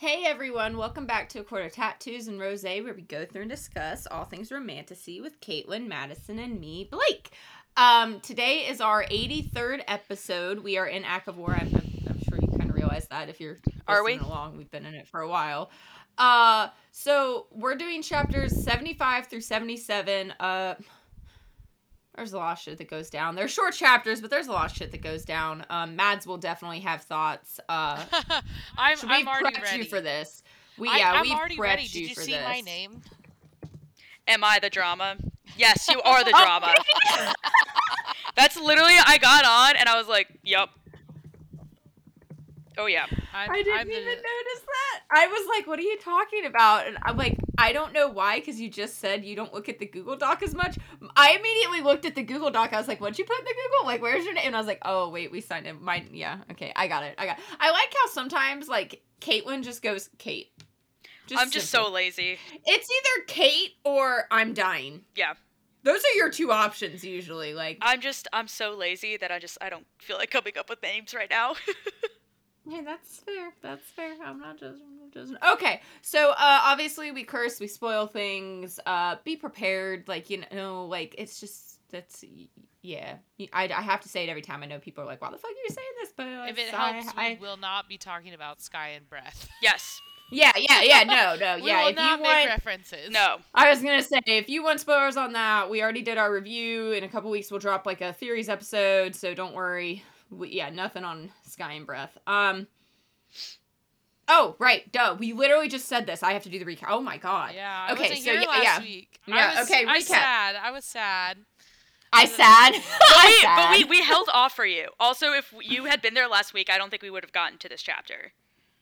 Hey everyone, welcome back to A Quarter Tattoos and Rose, where we go through and discuss all things romantasy with Caitlin, Madison, and me, Blake. Um, today is our 83rd episode. We are in ACOWAR. I'm, I'm, I'm sure you kind of realize that if you're Are we? listening along. We've been in it for a while. Uh, so we're doing chapters 75 through 77. Uh, there's a lot of shit that goes down. They're short chapters, but there's a lot of shit that goes down. Um, Mads will definitely have thoughts. Uh, I'm, so I'm we've already prepped ready. you for this. We I, yeah, I'm we've already prepped ready. Did you for see this. my name? Am I the drama? Yes, you are the drama. That's literally I got on and I was like, "Yup." Oh yeah. I'm, I didn't I'm even the, notice that. I was like, "What are you talking about?" And I'm like, "I don't know why," because you just said you don't look at the Google Doc as much. I immediately looked at the Google Doc. I was like, "What'd you put in the Google? Like, where's your name?" And I was like, "Oh, wait, we signed it. Mine, yeah, okay, I got it. I got." It. I like how sometimes like Caitlin just goes Kate. I'm just so lazy. It's either Kate or I'm dying. Yeah. Those are your two options usually. Like, I'm just I'm so lazy that I just I don't feel like coming up with names right now. Hey, that's fair. That's fair. I'm not judging. I'm judging. Okay, so uh, obviously we curse, we spoil things. Uh, be prepared. Like you know, like it's just that's yeah. I, I have to say it every time. I know people are like, "Why the fuck are you saying this?" But if it I- helps, I, we will not be talking about Sky and Breath. yes. yeah, yeah, yeah. No, no, we yeah. will If not you make want, references. No. I was gonna say if you want spoilers on that, we already did our review. In a couple weeks, we'll drop like a theories episode, so don't worry. We, yeah, nothing on Sky and Breath. Um. Oh right, duh. We literally just said this. I have to do the recap. Oh my god. Yeah. I Okay, so yeah, last yeah. week. Yeah, I was, okay, I recap. sad. I was sad. I sad. I Wait, sad. but we we held off for you. Also, if you had been there last week, I don't think we would have gotten to this chapter.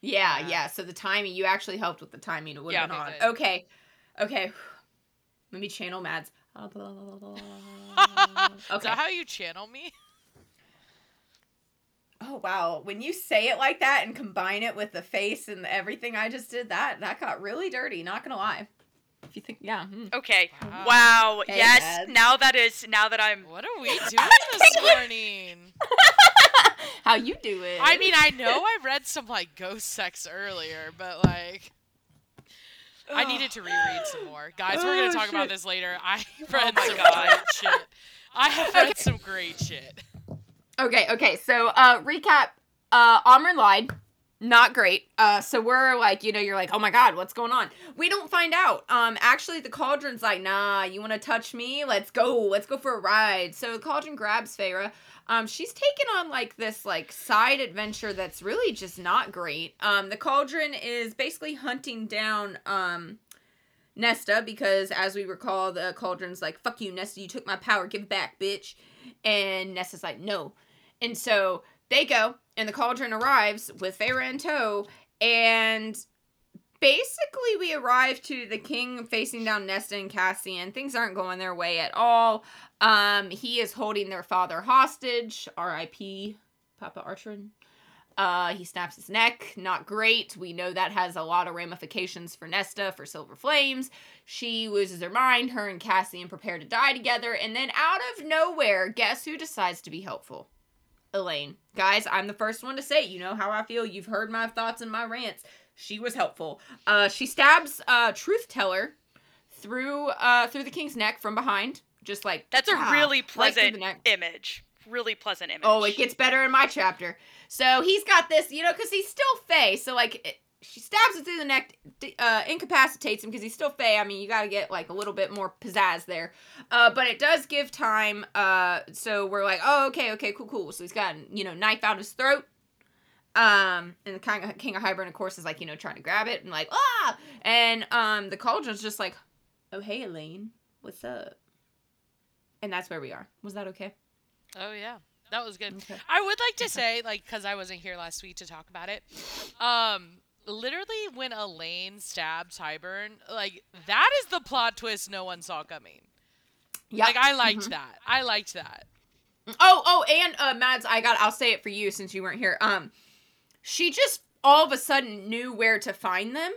Yeah, Yeah. yeah. So the timing, you actually helped with the timing. It would have Yeah. been on. Okay. Okay. Let me channel Mads. Is okay. that how you channel me? Oh wow, when you say it like that and combine it with the face and everything I just did, that that got really dirty. Not gonna lie. If you think, yeah. hmm. Okay. Wow. Wow. Hey, yes. Dad. Now that is now that I'm What are we doing this morning? How you do it? I mean, I know I read some like ghost sex earlier, but like. I needed to reread some more. Guys, we're Oh, gonna talk about this later. I read my some God. great shit. I have read some great shit. Okay, okay. So, uh, recap. Uh, lied. Not great. Uh, so we're like, you know, you're like, oh my god, what's going on? We don't find out. Um, actually, the cauldron's like, nah, you want to touch me? Let's go. Let's go for a ride. So the cauldron grabs Feyre. Um, she's taken on like this like side adventure that's really just not great. Um, the cauldron is basically hunting down um Nesta because, as we recall, the cauldron's like, fuck you, Nesta, you took my power, give it back, bitch. And Nesta's like, no. And so they go, and the cauldron arrives with Feyre in tow, and basically we arrive to the king facing down Nesta and Cassian. Things aren't going their way at all. Um, he is holding their father hostage. R.I.P. Papa Archeron. Uh, he snaps his neck. Not great. We know that has a lot of ramifications for Nesta, for Silver Flames. She loses her mind. Her and Cassian prepare to die together. And then out of nowhere, guess who decides to be helpful? Elain. Guys, I'm the first one to say, you know how I feel. You've heard my thoughts and my rants. She was helpful. Uh, she stabs uh, Truth Teller through uh, through the king's neck from behind. Just like that's a ah, really right pleasant neck. image. Really pleasant image. Oh, it gets better in my chapter. So he's got this, you know, because he's still Fae. So like, she stabs it through the neck, uh, incapacitates him because he's still Fae. I mean, you got to get like a little bit more pizzazz there. Uh, but it does give time. Uh, so we're like, oh, okay, okay, cool, cool. So he's got you know knife out his throat. Um, and the King of, King of Hybern, of course, is like you know trying to grab it and like ah, and um, the cauldron's just like, oh hey Elain, what's up? And that's where we are. Was that okay? Oh yeah, that was good. Okay. I would like to say, like, because I wasn't here last week to talk about it. Um, literally, when Elain stabs Hybern, like that is the plot twist no one saw coming. Yeah. Like I liked Mhm. that. I liked that. Oh, oh, and uh Mads, I got I'll say it for you since you weren't here. Um she just all of a sudden knew where to find them.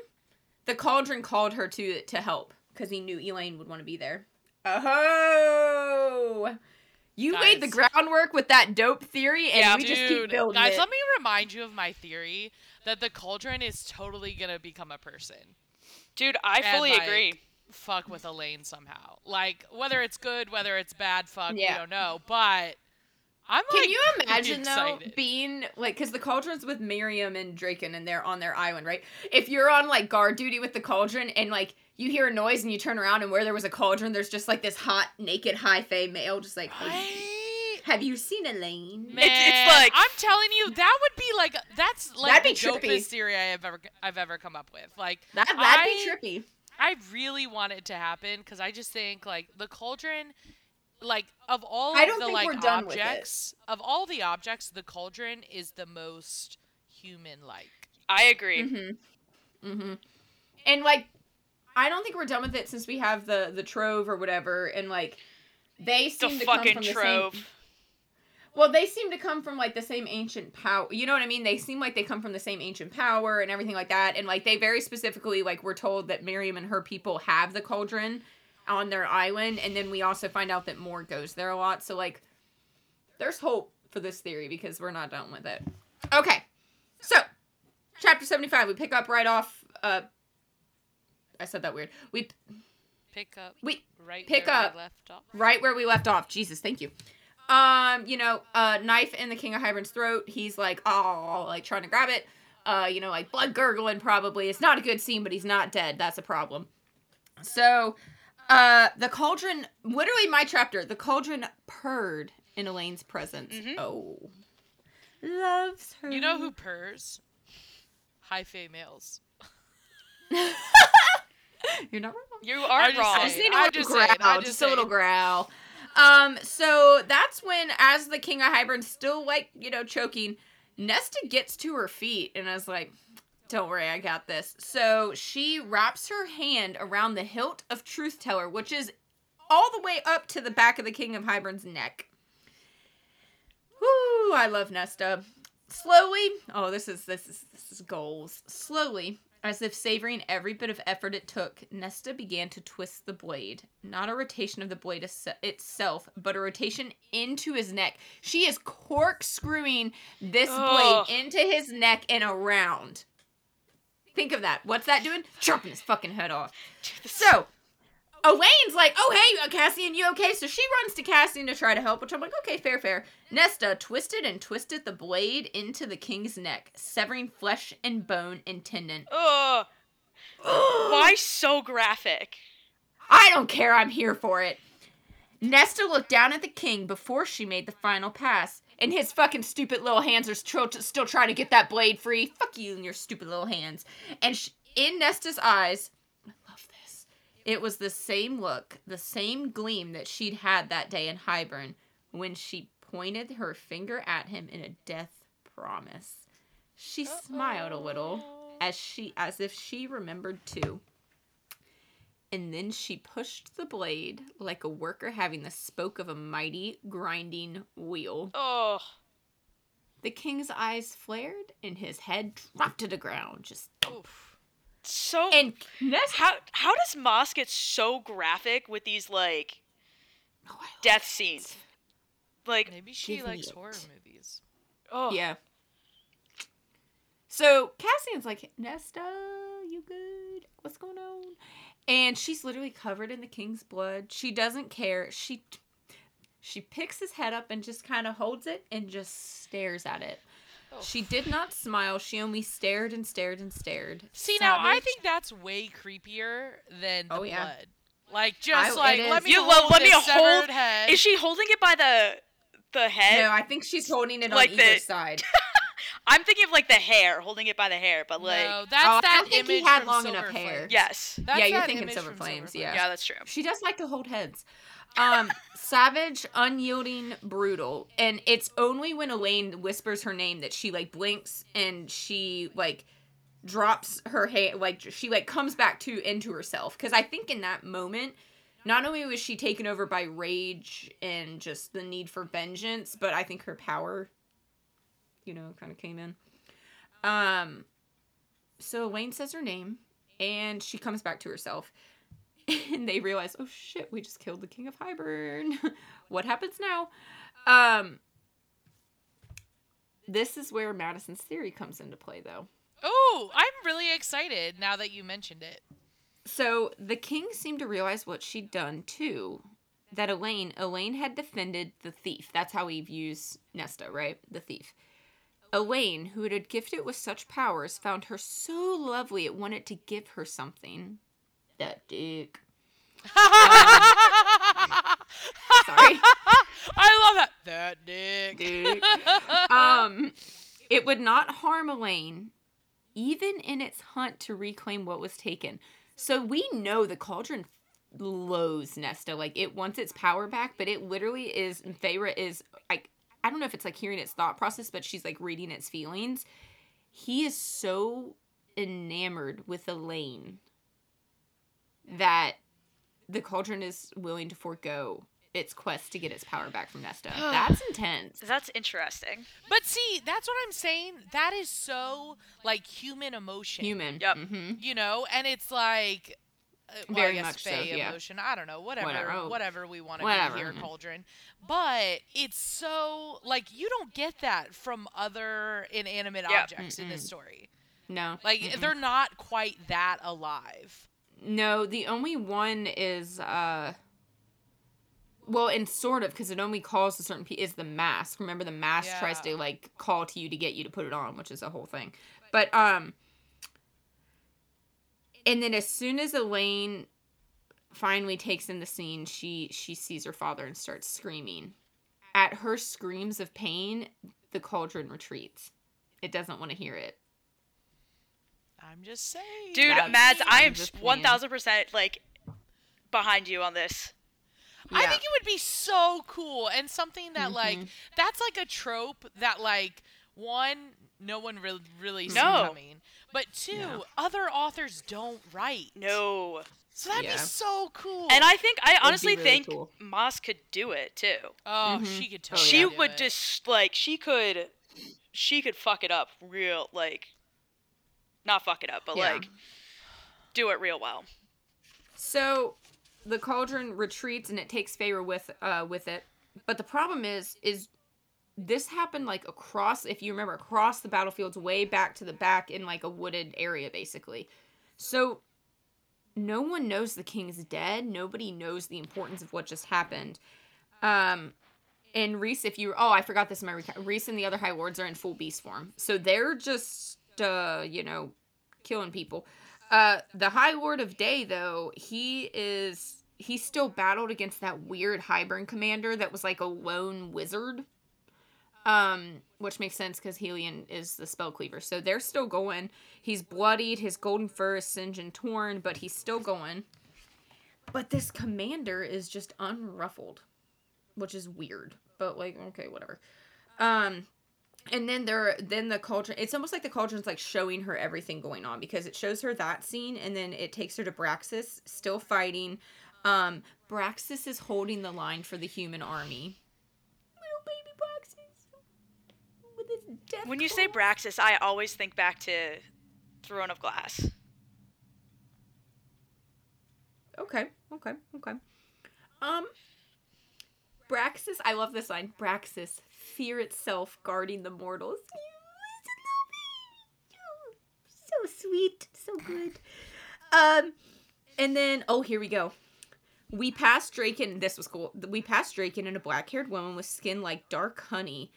The cauldron called her to to help because he knew Elain would want to be there. Oh. You laid the Guys. groundwork with that dope theory and Yeah, we just keep Dude, building guys, it. let me remind you of my theory that the cauldron is totally gonna become a person. Dude, I And, fully like, agree. Fuck with Elain somehow. Like whether it's good, whether it's bad, fuck, Yeah. we don't know. But I'm Can like, you imagine though excited. being like because the cauldron's with Miryam and Drakon and they're on their island, right? If you're on like guard duty with the cauldron and like you hear a noise and you turn around and where there was a cauldron, there's just like this hot naked high fae male just like, Right? Have you seen Elain? Man, it's like- I'm telling you, that would be like that's like That'd be the trippy. dopest theory I have ever I've ever come up with. Like That that'd I- be trippy. I really want it to happen because I just think like the cauldron, like of all I of don't the think like we're done with objects, of all the objects, the cauldron is the most human-like. I agree. Mm-hmm. Mm-hmm. And like, I don't think we're done with it since we have the the trove or whatever, and like, they The seem to come fucking from the same. Well, they seem to come from like the same ancient power. You know what I mean? They seem like they come from the same ancient power and everything like that. And like they very specifically like we're told that Miryam and her people have the cauldron on their island, and then we also find out that Mor goes there a lot. So like, there's hope for this theory because we're not done with it. Okay, so chapter seventy five, we pick up right off. Uh, I said that weird. We Pick up we right pick where we up. left off. right where we left off. Jesus, thank you. Um, you know, uh, knife in the King of Hybern's throat. He's like, oh, like trying to grab it. Uh, you know, like blood gurgling. Probably, it's not a good scene, but he's not dead. That's a problem. So, uh, the cauldron. Literally, my chapter. The cauldron purred in Elain's presence. Mhm. Oh, loves her. You know who purrs? High females. You're not wrong. You I are just wrong. I say just it. need a I'm little just growl. saying, I'm just, just a little growl. Um, so that's when, as the King of Hybern, still like, you know, choking, Nesta gets to her feet and I was like, don't worry, I got this. So she wraps her hand around the hilt of Truth Teller, which is all the way up to the back of the King of Hybern's neck. Whoo, I love Nesta. Slowly, oh, this is this is this is goals. Slowly, as if savoring every bit of effort it took, Nesta began to twist the blade. Not a rotation of the blade itself, but a rotation into his neck. She is corkscrewing this blade into his neck and around. Think of that. What's that doing? Chopping his fucking head off. So, Elain's like, oh, hey, uh, Cassian, you okay? So she runs to Cassian to try to help, which I'm like, okay, fair, fair. Nesta twisted and twisted the blade into the king's neck, severing flesh and bone and tendon. Ugh. Why so graphic? I don't care, I'm here for it. Nesta looked down at the king before she made the final pass, and his fucking stupid little hands are still, still trying to get that blade free. Fuck you and your stupid little hands. And sh- in Nesta's eyes, I love this. It was the same look, the same gleam that she'd had that day in Hybern when she pointed her finger at him in a death promise. She smiled a little as she as if she remembered too. And then she pushed the blade like a worker having the spoke of a mighty grinding wheel. Oh, The king's eyes flared and his head dropped to the ground. Just Oof. So. and Nesta. how how does Maas get so graphic with these like Oh, I love death it. scenes? Like, Maybe she likes it. horror movies. oh, Yeah. So Cassian's like, Nesta, you good? What's going on? And she's literally covered in the king's blood. She doesn't care. She she picks his head up and just kind of holds it and just stares at it. Oh. She did not smile. She only stared and stared and stared. See, now I think that's way creepier than the Oh, yeah. blood. Like just I- like let me You- hold let me hold- head. Is she holding it by the the head? No, I think she's holding it Like on the- either side. I'm thinking of like the hair, holding it by the hair, but like, no, that's Oh, I that don't think he image had long Silver enough hair. Flames. yes, That's Yeah, you're thinking image Silver Flames, Silver yeah. yeah, that's true. She does like to hold heads. Um, savage, unyielding, brutal, and it's only when Elain whispers her name that she like blinks and she like drops her hand, like she like comes back to into herself. Because I think in that moment, not only was she taken over by rage and just the need for vengeance, but I think her power, you know, kind of came in. Um, so Elain says her name, and she comes back to herself and they realize, oh shit, we just killed the king of Hybern. what happens now? Um, this is where Madison's theory comes into play, though. Oh, I'm really excited now that you mentioned it. So the king seemed to realize what she'd done too. That Elain, Elain had defended the thief. That's how he views Nesta, right? The thief. Elain, who had gifted with such powers, found her so lovely it wanted to give her something. That dick. Sorry. I love that. That dick. Dick. um, it would not harm Elain, even in its hunt to reclaim what was taken. So we know the cauldron loathes Nesta. Like it wants its power back, but it literally is. Feyre is like I don't know if it's like hearing its thought process, but she's like reading its feelings. He is so enamored with Elain that the cauldron is willing to forego its quest to get its power back from Nesta. That's intense. That's interesting. But see, that's what I'm saying. That is so like human emotion. Human. Yep. hmm You know, and it's like uh, well, Very I guess much so, yeah. emotion. I don't know, whatever, Whatever. whatever, we want to Whatever, be here, mhm. Cauldron. But it's so like you don't get that from other inanimate Yeah. objects in this story. No. Like Mm-mm. they're not quite that alive. No, the only one is uh well, and sort of because it only calls to certain people is the mask. Remember, the mask tries to like call to you to get you to put it on, which is a whole thing. But um, and then as soon as Elain finally takes in the scene, she she sees her father and starts screaming. At her screams of pain, the cauldron retreats. It doesn't want to hear it. I'm just saying. Dude, That's- Mads, I I'm am just saying. one thousand percent like behind you on this. I think it would be so cool and something that like Mhm. that's like a trope that like one no one really really sees No. coming, but two No. other authors don't write. No. so that'd Yeah. be so cool. And I think I be honestly really think cool. Maas could do it too. oh, Mhm. she could Oh, totally. she do would it. just like she could she could fuck it up real like not fuck it up, but Yeah. like do it real well. So the cauldron retreats and it takes Feyre with uh with it. But the problem is is this happened like across if you remember across the battlefields way back to the back in like a wooded area basically. So no one knows the king's dead. Nobody knows the importance of what just happened. Um and Rhys, if you oh, I forgot this in my recap. Rhys and the other High Lords are in full beast form. So they're just uh, you know, killing people. Uh, the High Lord of Day, though, he is he still battled against that weird Hybern commander that was like a lone wizard. Um, which makes sense because Helion is the spell cleaver. So they're still going. He's bloodied, his golden fur is singed and torn, but he's still going. But this commander is just unruffled, which is weird. But like, okay, whatever. Um, and then there then the cauldron it's almost like the cauldron's like showing her everything going on because it shows her that scene and then it takes her to Bryaxis still fighting um Bryaxis is holding the line for the human army little baby Bryaxis with his death When you say claws. Bryaxis, I always think back to Throne of Glass. okay okay okay um Bryaxis I love this line Bryaxis fear itself guarding the mortals. You listen so sweet so good. Um and then oh here we go. We passed Drakon this was cool. We passed Drakon and a black-haired woman with skin like dark honey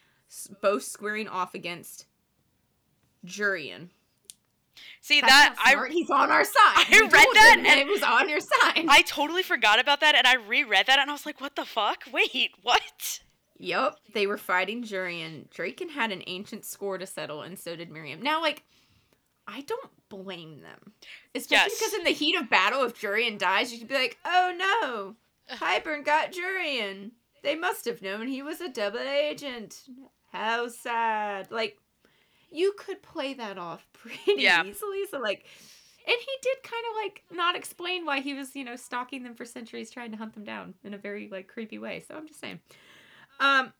both squaring off against Jurian. See That's that I he's on our side. I We read that and- it was on your side. I totally forgot about that and I reread that and I was like, what the fuck? Wait, what? Yep, they were fighting Jurian. Drakon had an ancient score to settle, and so did Miryam. Now, like, I don't blame them. Especially Yes. because in the heat of battle, if Jurian dies, you could be like, oh no, Hybern got Jurian. They must have known he was a double agent. How sad. Like, you could play that off pretty Yeah. easily. So, like, and he did kind of like not explain why he was, you know, stalking them for centuries, trying to hunt them down in a very like creepy way. So I'm just saying. Um,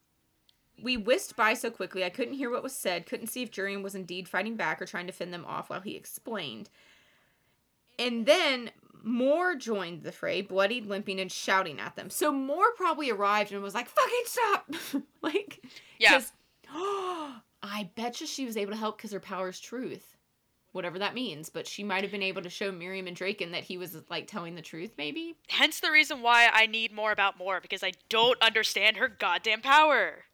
we whisked by so quickly I couldn't hear what was said, couldn't see if Jurian was indeed fighting back or trying to fend them off while he explained. And then Mor joined the fray, bloodied, limping, and shouting at them. So Mor probably arrived and was like, fucking stop! like, Yeah. 'cause- I bet you she was able to help because her power is truth. Whatever that means. But she might have been able to show Miryam and Drakon that he was like telling the truth, maybe. Hence the reason why I need more about Mor because I don't understand her goddamn power.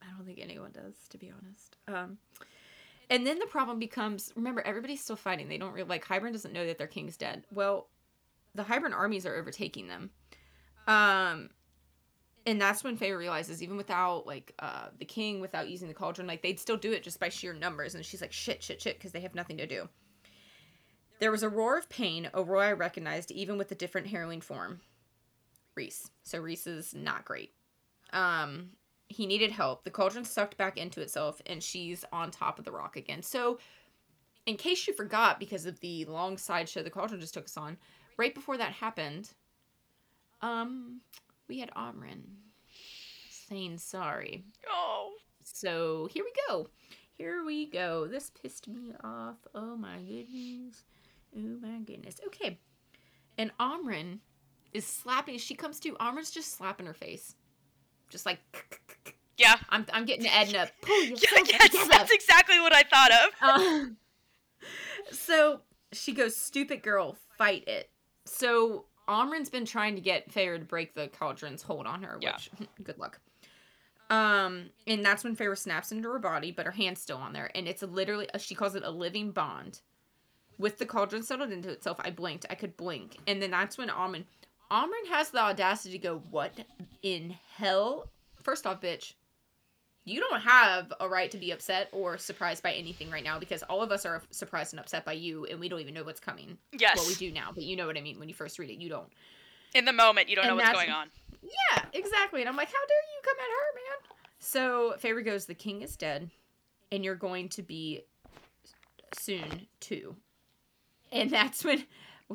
I don't think anyone does, to be honest. Um, and then the problem becomes remember, everybody's still fighting. They don't really like Hybern doesn't know that their king's dead. Well, the Hybern armies are overtaking them. Um, and that's when Feyre realizes even without like uh the king, without using the cauldron, like they'd still do it just by sheer numbers. And she's like, shit, shit, shit, because they have nothing to do. There was a roar of pain, a roar I recognized even with the different harrowing form. Rhys. So Rhys is not great. Um, he needed help. The cauldron sucked back into itself, and she's on top of the rock again. So, in case you forgot, because of the long sideshow the cauldron just took us on, right before that happened, um, we had Amren saying sorry. Oh. So here we go. Here we go. This pissed me off. Oh my goodness. Oh my goodness. Okay. And Amren is slapping. She comes to. Amren's just slapping her face. Just like. Yeah. I'm, I'm getting Edna. Pull Yeah, yes, together. that's exactly what I thought of. Uh, so she goes, "Stupid girl, fight it." So Amren's been trying to get Feyre to break the cauldron's hold on her, Yeah. which good luck. Um, and that's when Feyre snaps into her body, but her hand's still on there, and it's literally she calls it a living bond. With the cauldron settled into itself, I blinked. I could blink, and then that's when Amren, Amren has the audacity to go, "What in hell?" First off, bitch, you don't have a right to be upset or surprised by anything right now because all of us are surprised and upset by you and we don't even know what's coming. Yes. Well, we do now, but you know what I mean when you first read it. You don't. In the moment, you don't know what's going on. Yeah, exactly. And I'm like, how dare you come at her, man? So Feyre goes, the king is dead, and you're going to be soon too. And that's when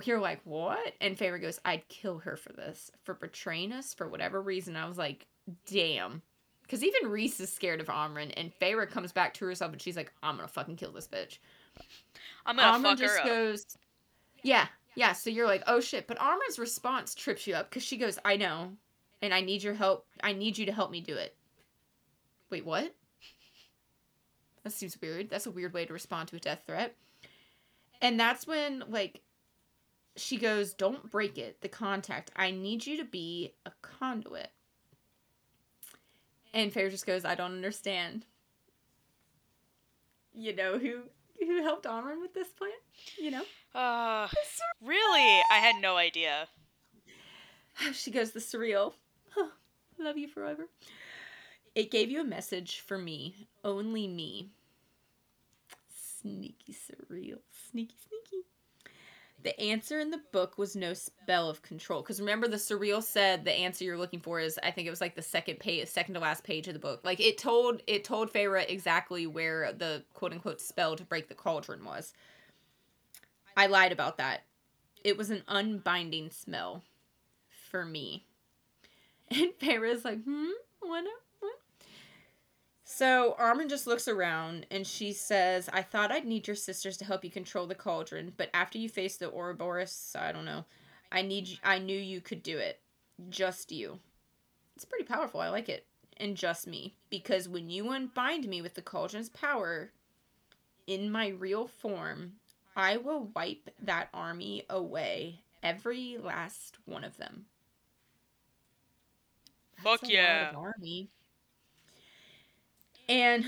you're like, what? And Feyre goes, I'd kill her for this, for betraying us for whatever reason. I was like, damn. Because even Rhys is scared of Amren, and Feyre comes back to herself and she's like, I'm gonna fucking kill this bitch. I'm gonna fuck her just up. goes, yeah, yeah. So you're like, oh shit. But Amren's response trips you up because she goes, I know, and I need your help. I need you to help me do it. Wait, what? That seems weird. That's a weird way to respond to a death threat. And that's when, like, she goes, Don't break it, the contact. I need you to be a conduit. And Feyre just goes, I don't understand. You know who who helped Amren with this plan? You know? Uh, really? I had no idea. She goes, the Suriel. Love you forever. It gave you a message for me, only me. Sneaky Suriel. Sneaky, sneaky. The answer in the book was no spell of control. Because remember, the Suriel said the answer you're looking for is, I think it was like the second page, second to last page of the book. Like it told, it told Feyre exactly where the quote unquote spell to break the cauldron was. I lied about that. It was an unbinding smell for me. And Feyre's like, hmm, what? So Amren just looks around and she says, I thought I'd need your sisters to help you control the cauldron, but after you face the Ouroboros, I don't know. I need I knew you could do it. Just you. It's pretty powerful. I like it. And just me. Because when you unbind me with the cauldron's power in my real form, I will wipe that army away. Every last one of them. Fuck That's lot yeah. army. And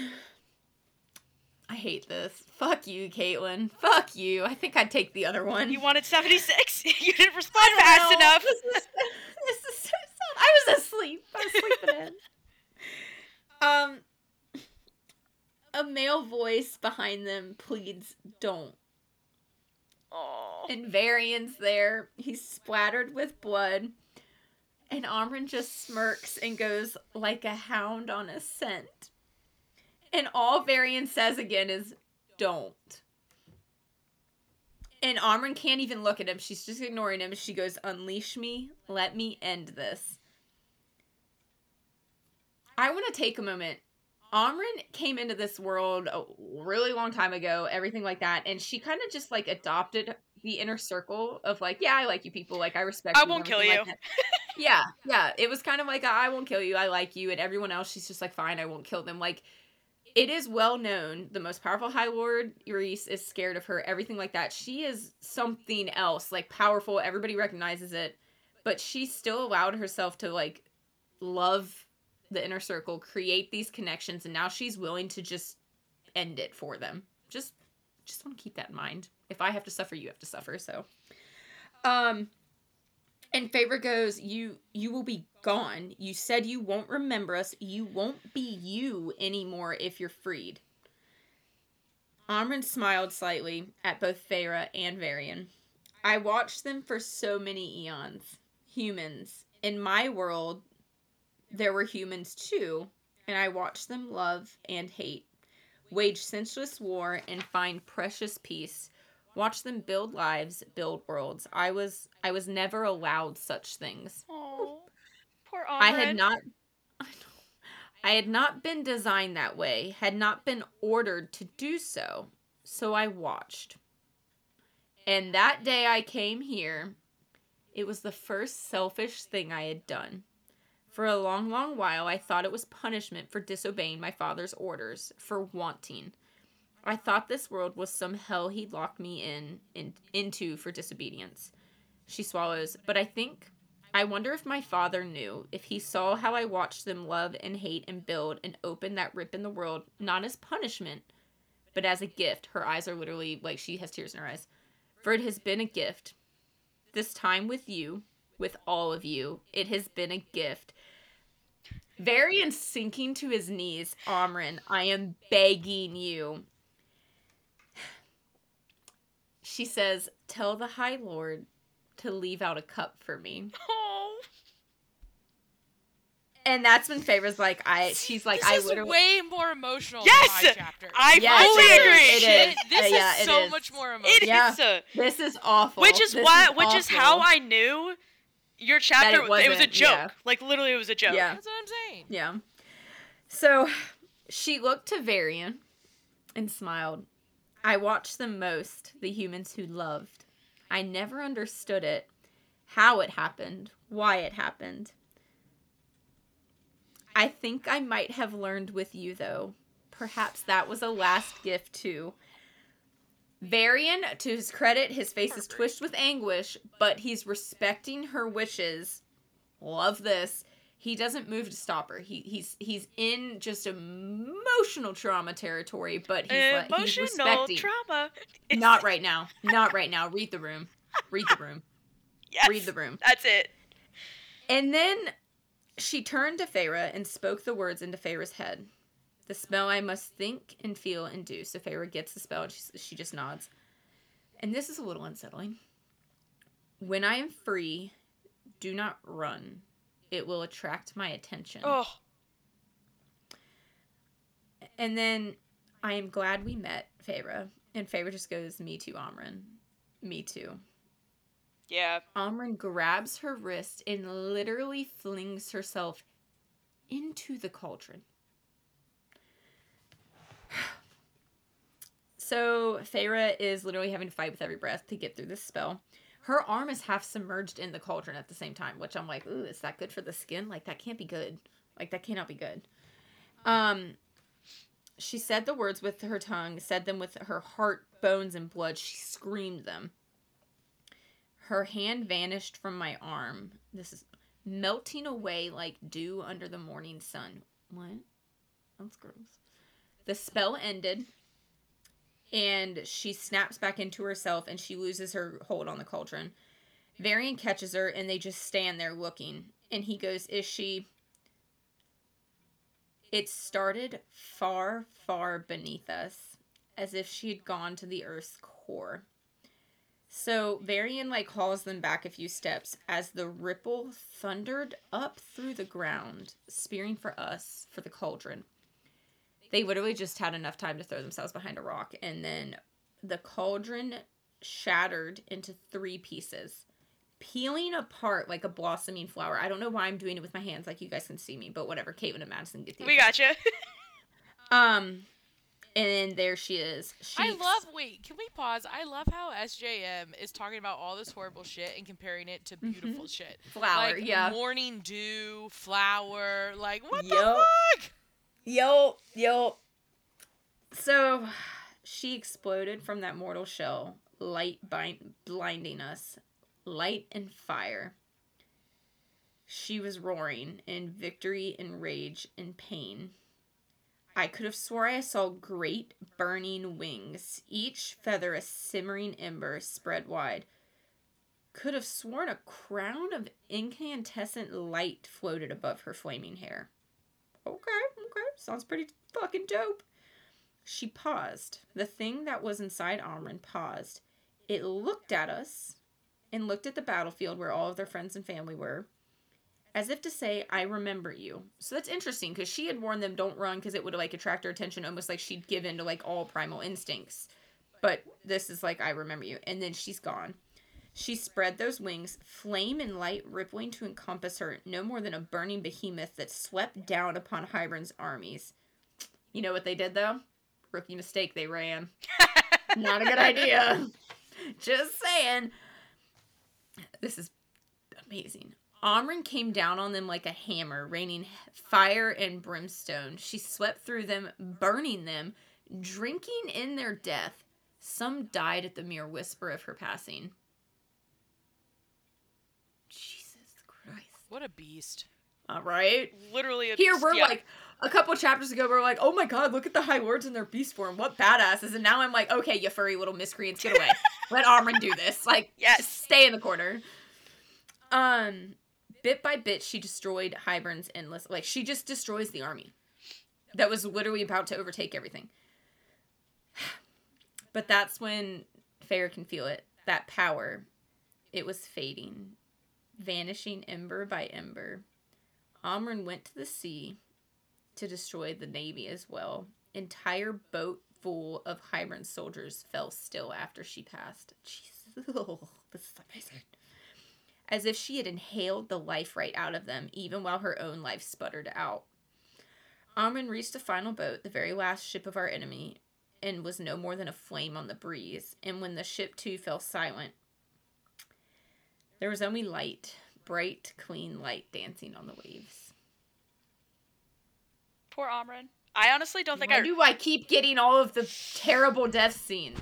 I hate this. Fuck you, Caitlin. Fuck you. I think I'd take the other one. You wanted 76. you didn't respond fast know. enough. This is, this is so sad. I was asleep. I was sleeping in. Um, a male voice behind them pleads, "Don't." Oh. And Varian's there. He's splattered with blood. And Amren just smirks and goes like a hound on a scent. And all Varian says again is, don't. And Amren can't even look at him. She's just ignoring him. She goes, unleash me. Let me end this. I want to take a moment. Amren came into this world a really long time ago, everything like that, and she kind of just like adopted the inner circle of like, yeah, I like you people, like I respect. I you won't kill you. like yeah, yeah. It was kind of like I won't kill you, I like you, and everyone else, she's just like, fine, I won't kill them. Like, it is well known the most powerful High Lord Rhys is scared of her, everything like that. She is something else, like powerful. Everybody recognizes it, but she still allowed herself to like love the inner circle, create these connections, and now she's willing to just end it for them. Just, just want to keep that in mind. If I have to suffer, you have to suffer. So, um, and Feyre goes, "You you will be gone. You said you won't remember us. You won't be you anymore if you're freed." Amren smiled slightly at both Feyre and Varian. I watched them for so many eons. Humans. In my world, there were humans too, and I watched them love and hate, wage senseless war, and find precious peace watch them build lives, build worlds. I was I was never allowed such things. Oh, poor Amren. I had not I had not been designed that way, had not been ordered to do so. So I watched. And that day I came here, it was the first selfish thing I had done. For a long, long while, I thought it was punishment for disobeying my father's orders, for wanting. I thought this world was some hell he'd locked me in, in into for disobedience. She swallows, but I think I wonder if my father knew, if he saw how I watched them love and hate and build and open that rip in the world, not as punishment, but as a gift. Her eyes are literally like she has tears in her eyes. For it has been a gift. This time with you, with all of you, it has been a gift. Varian sinking to his knees, Amren, I am begging you. She says, Tell the High Lord to leave out a cup for me. Oh. And that's when Feyre's like, I she's like, this I is literally way more emotional Yes! than my chapter. I Yes, fully it is. agree. It is. This Uh, yeah, is so is. much more It emotional. Yeah. is a- This is awful. which is This why, which is how I knew your chapter. it It, was a joke. yeah. Like literally, it was a joke. Yeah. That's what I'm saying. Yeah. So she looked to Varian and smiled. I watched them most, the humans who loved. I never understood it, how it happened, why it happened. I think I might have learned with you, though. Perhaps that was a last gift, too. Varian, to his credit, his face is twitched with anguish, but he's respecting her wishes. Love this. He doesn't move to stop her. He he's he's in just emotional trauma territory, but he's like, he's Emotional respecting. trauma. Not right now. Not right now. Read the room. Read the room. Yes, Read the room. That's it. And then she turned to Feyre and spoke the words into Feyre's head. The spell I must think and feel and do. So Feyre gets the spell and she, she just nods. And this is a little unsettling. When I am free, do not run. It will attract my attention. Oh, And then I am glad we met, Feyre. And Feyre just goes, Me too, Amren. Me too. yeah. Amren grabs her wrist and literally flings herself into the cauldron. So Feyre is literally having to fight with every breath to get through this spell. Her arm is half submerged in the cauldron at the same time, which I'm like, ooh, is that good for the skin? Like that can't be good. Like that cannot be good. Um she said the words with her tongue, said them with her heart, bones, and blood. She screamed them. Her hand vanished from my arm. This is melting away like dew under the morning sun. What? That's gross. The spell ended, and she snaps back into herself and she loses her hold on the cauldron. Varian catches her, and they just stand there looking. And he goes, Is she. It started far, far beneath us, as if she had gone to the earth's core. So Varian like hauls them back a few steps as the ripple thundered up through the ground, spearing for us for the cauldron. They literally just had enough time to throw themselves behind a rock, and then the cauldron shattered into three pieces, peeling apart like a blossoming flower. I don't know why I'm doing it with my hands, like you guys can see me, but whatever. Caitlin and Madison get the We gotcha. Um, and there she is. She I love. Wait, can we pause? I love how SJM is talking about all this horrible shit and comparing it to beautiful shit. flower. like yeah. morning dew, flower. Like what Yup. the fuck? Yo, yo. So she exploded from that mortal shell, light bind- blinding us, light and fire. She was roaring in victory and rage and pain. I could have swore I saw great burning wings, each feather a simmering ember spread wide. Could have sworn a crown of incandescent light floated above her flaming hair. Okay, okay, sounds pretty fucking dope. She paused. The thing that was inside Amren paused. It looked at us and looked at the battlefield where all of their friends and family were, as if to say, I remember you. So that's interesting because she had warned them don't run because it would like attract her attention, almost like she'd give in to like all primal instincts. But this is like, I remember you. And then she's gone. She spread those wings, flame and light rippling to encompass her, no more than a burning behemoth that swept down upon Hybern's armies. You know what they did though? Rookie mistake, they ran. Not a good idea. Just saying. This is amazing. Amren came down on them like a hammer, raining fire and brimstone. She swept through them, burning them, drinking in their death. Some died at the mere whisper of her passing. Jesus Christ. What a beast. All right. Literally. A, Here we're yeah. like a couple chapters ago, we are like, oh my god, look at the High Lords in their beast form. What badasses. And now I'm like, okay, you furry little miscreants, get away. Let Amren do this. Like, Yes. just stay in the corner. Um, bit by bit, she destroyed Hybern's endless. Like, she just destroys the army that was literally about to overtake everything. But that's when Feyre can feel it. That power. It was fading, vanishing ember by ember. Amren went to the sea to destroy the navy as well. Entire boat full of Hybern soldiers fell still after she passed. Jesus, this is amazing. As if she had inhaled the life right out of them, even while her own life sputtered out. Amren reached the final boat, the very last ship of our enemy, and was no more than a flame on the breeze. And when the ship too fell silent, there was only light, bright, clean light dancing on the waves. Poor Amren. I honestly don't think Why I. do I keep getting all of the terrible death scenes?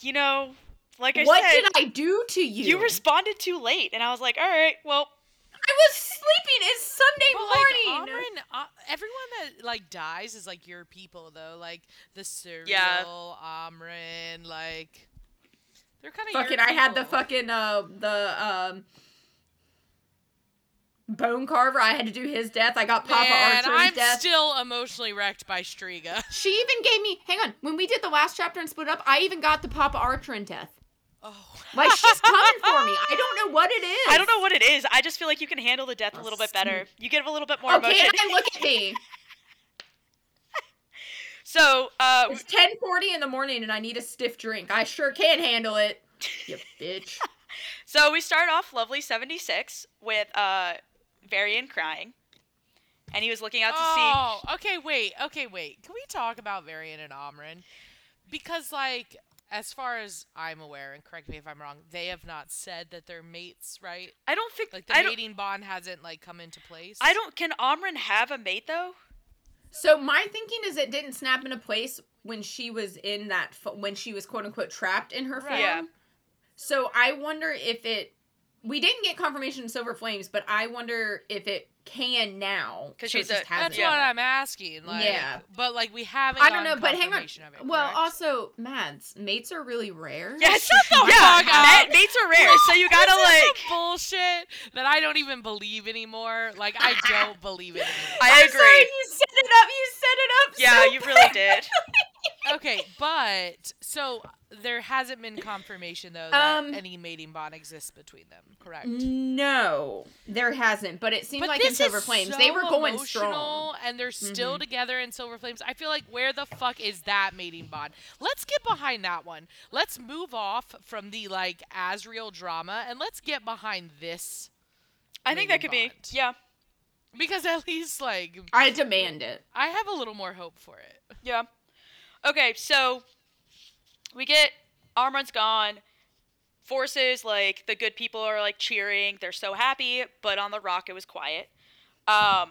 You know, like I what said, what did I do to you? you responded too late, and I was like, all right, well, I was sleeping. It's Sunday But morning. like Amren, uh, everyone that like dies is like your people though. Like the Suriel, Yeah. Amren, like they're kind of fucking, I had the fucking uh the um bone carver. I had to do his death. I got Papa Man, Archer's I'm death. still emotionally wrecked by Stryga. she even gave me. Hang on. When we did the last chapter and split up, I even got the Papa Archeron death. Oh, Like she's coming for me. I don't know what it is. I don't know what it is. I just feel like you can handle the death a little bit better. You give a little bit more Okay, emotion. and look at me. So, uh, It's ten forty in the morning, and I need a stiff drink. I sure can handle it. You bitch. so we start off lovely 76 with uh, Varian crying. And he was looking out to sea. oh, okay, wait, okay, wait. Can we talk about Varian and Amren? Because like, as far as I'm aware, and correct me if I'm wrong, they have not said that they're mates, right? I don't think Like the I don't, mating bond hasn't like come into place. I don't. Can Amren have a mate though? So my thinking is it didn't snap into place when she was in that when she was quote unquote trapped in her form. Right. Yeah. So I wonder if it. We didn't get confirmation in Silver Flames, but I wonder if it can now because she's just a- hasn't. That's Yeah. what I'm asking. Like, Yeah. But like we haven't. I don't know, but hang on. it, Well, correct? also, Mads, mates are really rare. Yes. Shut the yeah. fuck ma- up. mates are rare, so you gotta This like. some bullshit that I don't even believe anymore. Like I don't believe it anymore. I I'm agree. sorry, you set it up. You set it up. Yeah, so you really did. okay, but so there hasn't been confirmation though that Um, any mating bond exists between them, correct? No, there hasn't. But it seems But like in Silver is Flames so they were going emotional, strong. and they're still Mhm. together in Silver Flames. I feel like where the fuck is that mating bond? Let's get behind that one. Let's move off from the like Azriel drama and let's get behind this I think that Mating could be. Yeah. because at least like I demand it. I have a little more hope for it. Yeah. Okay, so we get Amren's gone. Forces like the good people are like cheering. They're so happy, but on the rock it was quiet. Um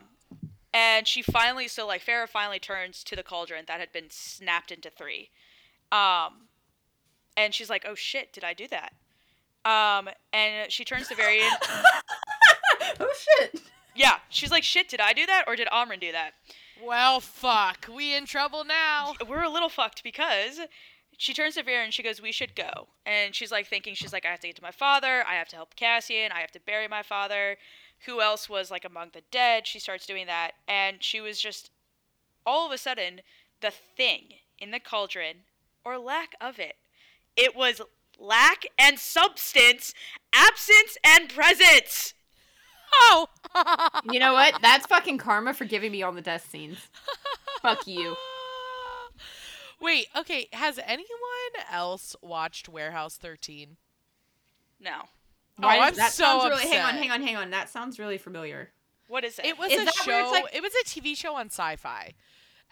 And she finally, so like Feyre finally turns to the cauldron that had been snapped into three. Um, and she's like, oh shit, did I do that? Um, and she turns to Varian. oh shit. yeah, she's like, shit, did I do that or did Amren do that? Well, fuck. We in trouble now. We're a little fucked because she turns to Vera and she goes, "We should go." And she's like thinking, she's like, "I have to get to my father. I have to help Cassian. I have to bury my father. Who else was like among the dead?" She starts doing that, and she was just all of a sudden the thing in the cauldron, or lack of it. It was lack and substance, absence and presence. Oh. You know what? That's fucking karma for giving me all the death scenes. Fuck you. Wait, okay. Has anyone else watched Warehouse 13? No. Oh, Why oh, does- I'm that so sounds really. Hang on, hang on, hang on. That sounds really familiar. What is it? It was Is a that show. like- It was a TV show on Sci-Fi,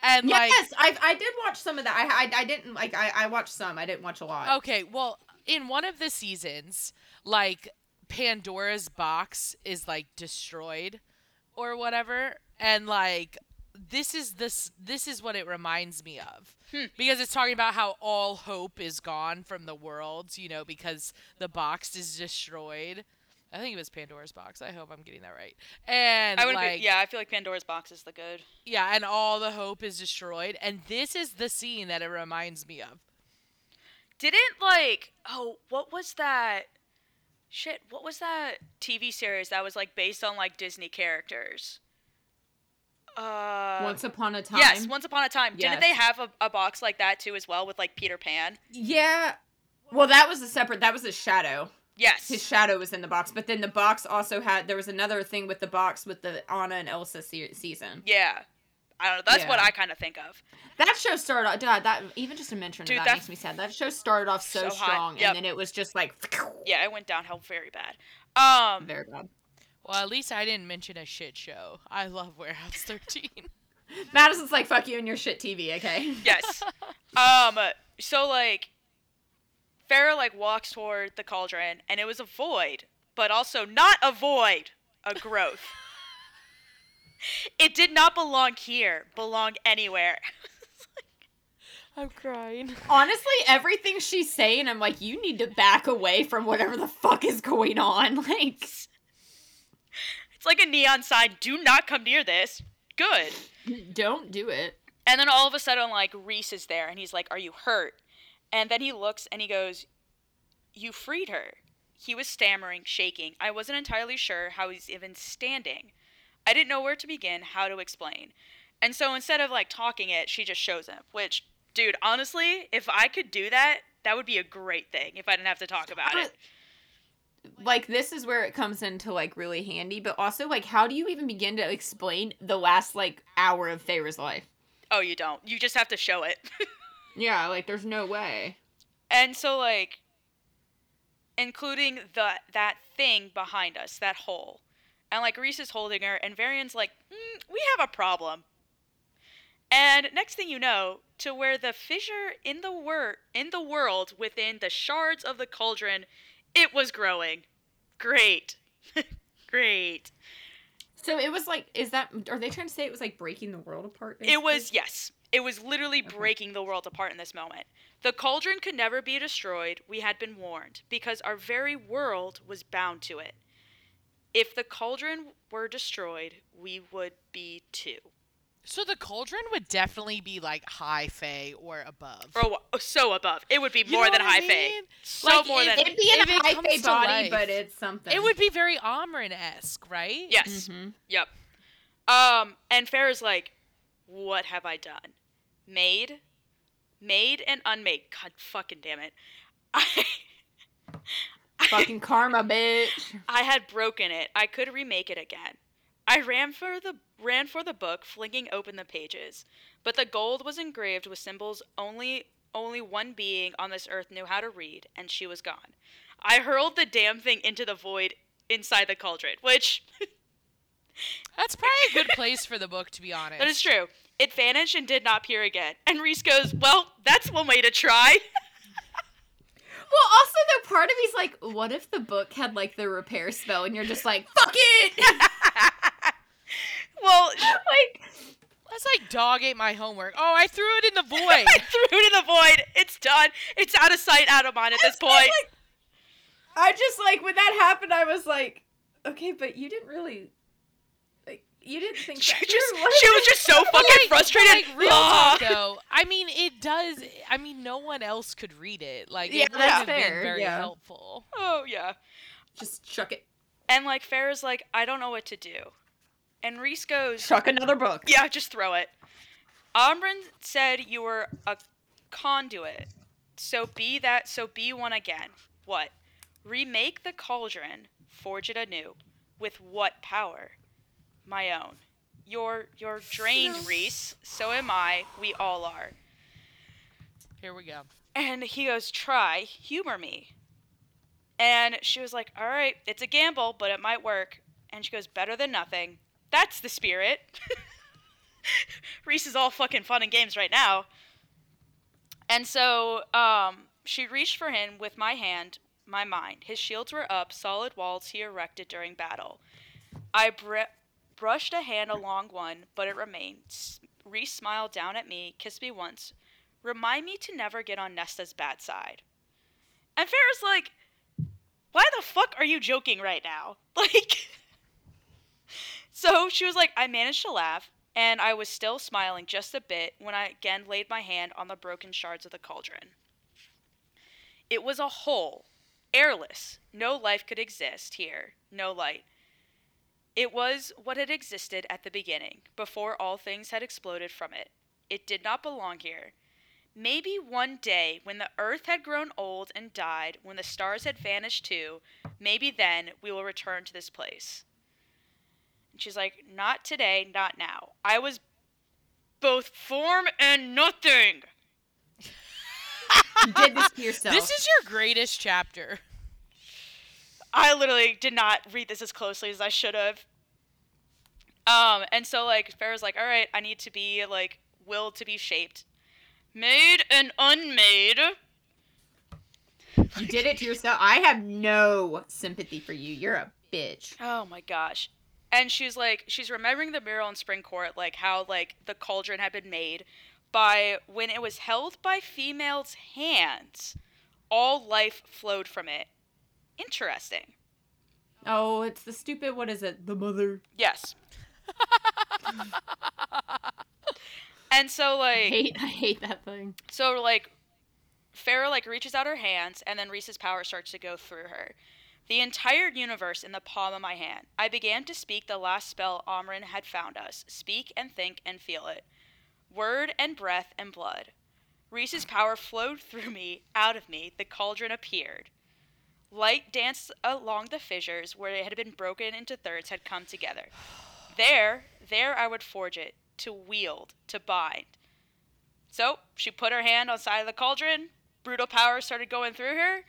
and like yes, I I did watch some of that. I I, I didn't like. I I watched some. I didn't watch a lot. Okay, well, in one of the seasons, like Pandora's box is like destroyed or whatever, and like this is this this is what it reminds me of. Hmm. Because it's talking about how all hope is gone from the world, you know, because the box is destroyed. I think it was Pandora's box. I hope I'm getting that right. And I wouldn't like be, yeah, I feel like Pandora's box is the good. yeah, and all the hope is destroyed. And this is the scene that it reminds me of. Didn't like oh, what was that? Shit, what was that TV series that was like based on like Disney characters? Uh Once upon a time. Yes, Once Upon a Time. Didn't they have a, a box like that too as well with like Peter Pan? Yeah. Well, that was a separate. That was a shadow. Yes. His shadow was in the box, but then the box also had. There was another thing with the box with the Anna and Elsa se- season. yeah. I don't know. That's what I kind of think of. That show started off. God, that even just a mention Dude, of that that- makes me sad. That show started off so, So strong, Yep. and then it was just like Yeah, it went downhill very bad. Um very bad. Well, at least I didn't mention a shit show. I love Warehouse 13. Madison's like, "Fuck you and your shit TV." Okay. yes. Um so like Feyre like walks toward the cauldron and it was a void, but also not a void, a growth. it did not belong here, belong anywhere. I'm crying. Honestly, everything she's saying, I'm like, you need to back away from whatever the fuck is going on. Like, It's like a neon sign, do not come near this. Good. don't do it. And then all of a sudden, like, Rhys is there, and he's like, Are you hurt? And then he looks and he goes, You freed her. He was stammering, shaking. I wasn't entirely sure how he's even standing. I didn't know where to begin, how to explain. And so instead of, like, talking it, she just shows him, which, dude, honestly, if I could do that, that would be a great thing if I didn't have to talk about it. Like, this is where it comes into like really handy, but also like, how do you even begin to explain the last like hour of Feyre's life? Oh, you don't. You just have to show it. Yeah, like, there's no way. And so like including the that thing behind us, that hole. And like Rhys is holding her and Varian's like, mm, "We have a problem." And next thing you know, to where the fissure in the wor- in the world within the shards of the cauldron, it was growing. Great. Great. So it was like, is that? Are they trying to say it was like breaking the world apart? It was yes. It was literally breaking the world apart in this moment. The cauldron could never be destroyed, we had been warned, because our very world was bound to it. If the cauldron were destroyed, we would be too. So the cauldron would definitely be like high fae or above. Or wha- so above. It would be You more know than what I high fae. mean? So Like, more if than It'd be in If a high comes fey to body, life, but it's something. It would be very Amren esque, right? Yes. Mhm. Yep. Um, and Feyre's like, what have I done? Made? Made and unmade. God fucking damn it. I Fucking karma, bitch. I had broken it. I could remake it again. I ran for the ran for the book, flinging open the pages. But the gold was engraved with symbols only only one being on this earth knew how to read, and she was gone. I hurled the damn thing into the void inside the cauldron, which That's probably a good place for the book, to be honest. that is true. It vanished and did not appear again. And Rhys goes, "Well, that's one way to try." Well, also though, part of me's like, what if the book had like the repair spell, and you're just like, fuck it. Well, like That's like dog ate my homework. Oh, I threw it in the void. I threw it in the void. It's done. It's out of sight, out of mind at this It's point. like- I just like when that happened, I was like, okay, but you didn't really, like, you didn't think She that. just she was just so fucking like- frustrated. Like real talk though. I mean, it does. I mean, no one else could read it. Like Yeah, it would that's have fair, been very yeah. helpful. Oh yeah. just chuck it, And like Feyre's like, I don't know what to do. And Rhys goes, chuck another book. Yeah, just throw it. Amren said you were a conduit. So be that so be one again. What? Remake the cauldron, forge it anew. With what power? My own. You're you're drained, Rhys. So am I. We all are. Here we go. And he goes, Try, humor me. And she was like, All right, it's a gamble, but it might work. And she goes, Better than nothing. That's the spirit. Rhys is all fucking fun and games right now. And so um, she reached for him with my hand, my mind. His shields were up, solid walls he erected during battle. I br- brushed a hand along one, but it remained. Rhys smiled down at me, kissed me once, remind me to never get on Nesta's bad side. And Feyre's like, why the fuck are you joking right now? Like, so she was like, I managed to laugh, and I was still smiling just a bit when I again laid my hand on the broken shards of the cauldron. It was a hole, airless. No life could exist here, no light. It was what had existed at the beginning, before all things had exploded from it. It did not belong here. Maybe one day, when the earth had grown old and died, when the stars had vanished too, maybe then we will return to this place. And she's like, Not today, not now. I was both form and nothing. You did this to yourself. This is your greatest chapter. I literally did not read this as closely as I should have. Um, and so like Feyre's like, all right, I need to be like willed to be shaped, made and unmade. you did it to yourself. I have no sympathy for you. You're a bitch. Oh my gosh. And she's like, she's remembering the mural in Spring Court, like how like the cauldron had been made by when it was held by females' hands, all life flowed from it. Interesting. Oh, it's the stupid. What is it? The mother. Yes. and so I like hate. I hate that thing. So like Feyre like reaches out her hands and then Rhys's power starts to go through her. The entire universe in the palm of my hand. I began to speak the last spell Amren had found us. Speak and think and feel it. Word and breath and blood. Rhys's power flowed through me, out of me. The cauldron appeared. Light danced along the fissures where it had been broken into thirds had come together. There, there I would forge it, to wield, to bind. So she put her hand on the side of the cauldron. Brutal power started going through her.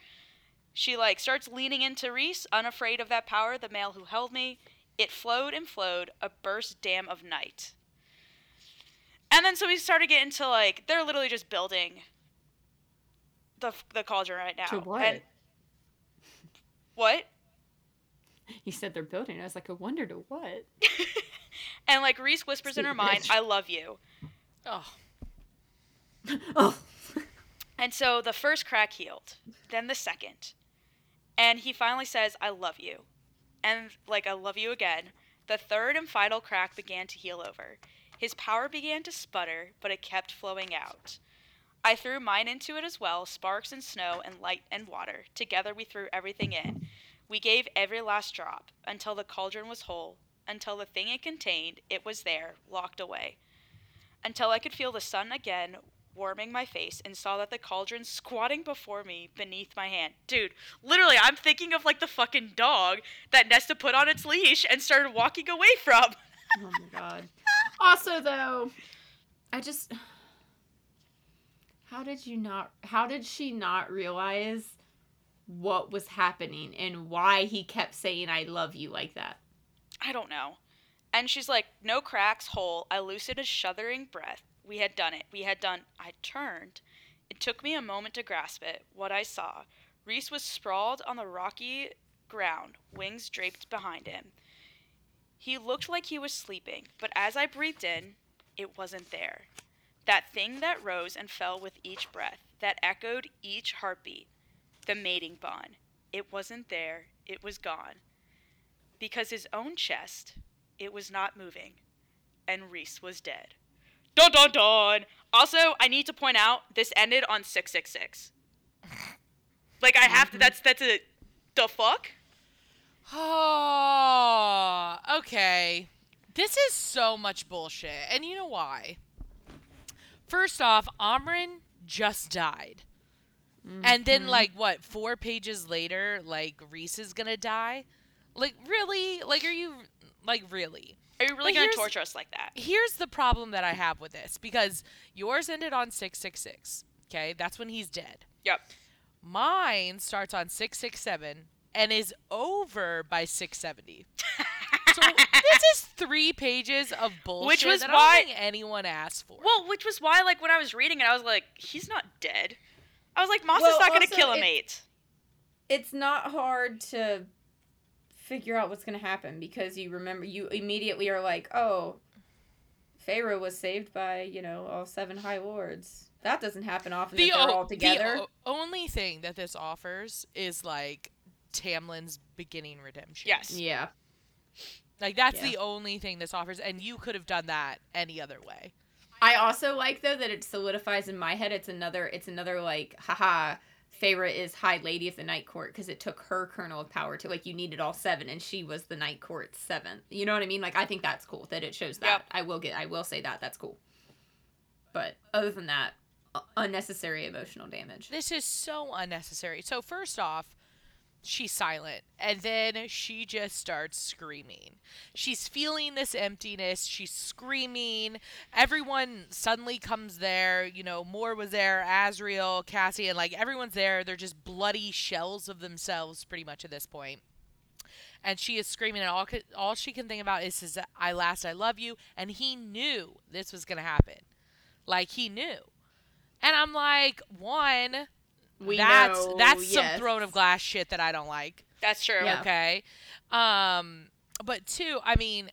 She like starts leaning into Rhys, unafraid of that power, the male who held me. It flowed and flowed, a burst dam of night. And then so we started getting to like they're literally just building the the cauldron right now. To what? And what? You said they're building. I was like, I wonder to what. And like Rhys whispers in her Stupid mind, "I love you." Oh, oh. And so the first crack healed, then the second. And he finally says, I love you. And like, I love you again. The third and final crack began to heal over. His power began to sputter, but it kept flowing out. I threw mine into it as well sparks and snow and light and water. Together we threw everything in. We gave every last drop until the cauldron was whole, until the thing it contained, it was there, locked away. Until I could feel the sun again warming my face and saw that the cauldron squatting before me beneath my hand. Dude, literally, I'm thinking of like the fucking dog that Nesta put on its leash and started walking away from. Oh my god. Also, though, I just. How did you not. How did she not realize what was happening and why he kept saying, I love you like that? I don't know. And she's like, no cracks, whole. I loosened a shuddering breath. We had done it. We had done. I turned. It took me a moment to grasp it, what I saw. Rhys was sprawled on the rocky ground, wings draped behind him. He looked like he was sleeping, but as I breathed in, it wasn't there. That thing that rose and fell with each breath, that echoed each heartbeat, the mating bond. It wasn't there, it was gone. Because his own chest, it was not moving, and Rhys was dead. Dun dun dun! Also, I need to point out this ended on 666. Like, I have to, mm-hmm. that's, that's a, the fuck? Oh, okay. This is so much bullshit. And you know why? First off, Amren just died. And then, mm-hmm. like, what, four pages later, like, Rhys is gonna die? Like, really? Like, are you, like, really? Are you really But gonna torture us like that? Here's the problem that I have with this because yours ended on 666. Okay, that's when he's dead. Yep. Mine starts on 667 and is over by 670. so this is three pages of bullshit was that why- I don't think anyone asked for. Well, which was why, like, when I was reading it, I was like, he's not dead. I was like, Maas Well, is not gonna kill a it- mate. it's not hard to figure out what's going to happen because you remember you immediately are like, oh, Feyre was saved by you know all seven high lords. That doesn't happen often. the, that they're o- all together. the o- only thing that this offers is like Tamlin's beginning redemption. Yes. yeah, Like that's Yeah. the only thing this offers and you could have done that any other way. I also like though that it solidifies in my head. It's another. It's another like, haha. Feyre is High Lady of the Night Court because it took her kernel of power to like you needed all seven and she was the Night Court's seventh. You know what I mean? Like I think that's cool that it shows that. Yep. I will get. I will say that that's cool. But other than that, unnecessary emotional damage. This is so unnecessary. So first off, she's silent and then she just starts screaming. She's feeling this emptiness, she's screaming. Everyone suddenly comes there, you know, Mor was there, Azriel, Cassie, and like everyone's there. They're just bloody shells of themselves pretty much at this point. And she is screaming, and all all she can think about is, "Is I last I love you?" And he knew this was gonna happen, like he knew. And I'm like, one, We that's know, that's yes. some throne of glass shit that I don't like. That's true. Yeah. Okay. Um but two, I mean,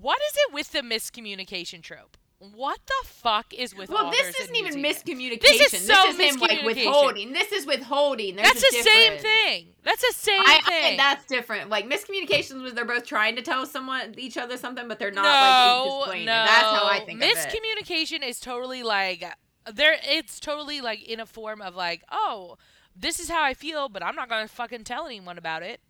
what is it with the miscommunication trope? What the fuck is with Well, this isn't and even using it? miscommunication. This is so him like withholding. This is withholding. There's That's a the same thing. That's the same I, I thing. think that's different. Like miscommunications was they're both trying to tell someone each other something, but they're not no, like displaying no. That's how I think of it. Miscommunication is totally like there. It's totally like in a form of like, oh, this is how I feel, but I'm not gonna fucking tell anyone about it.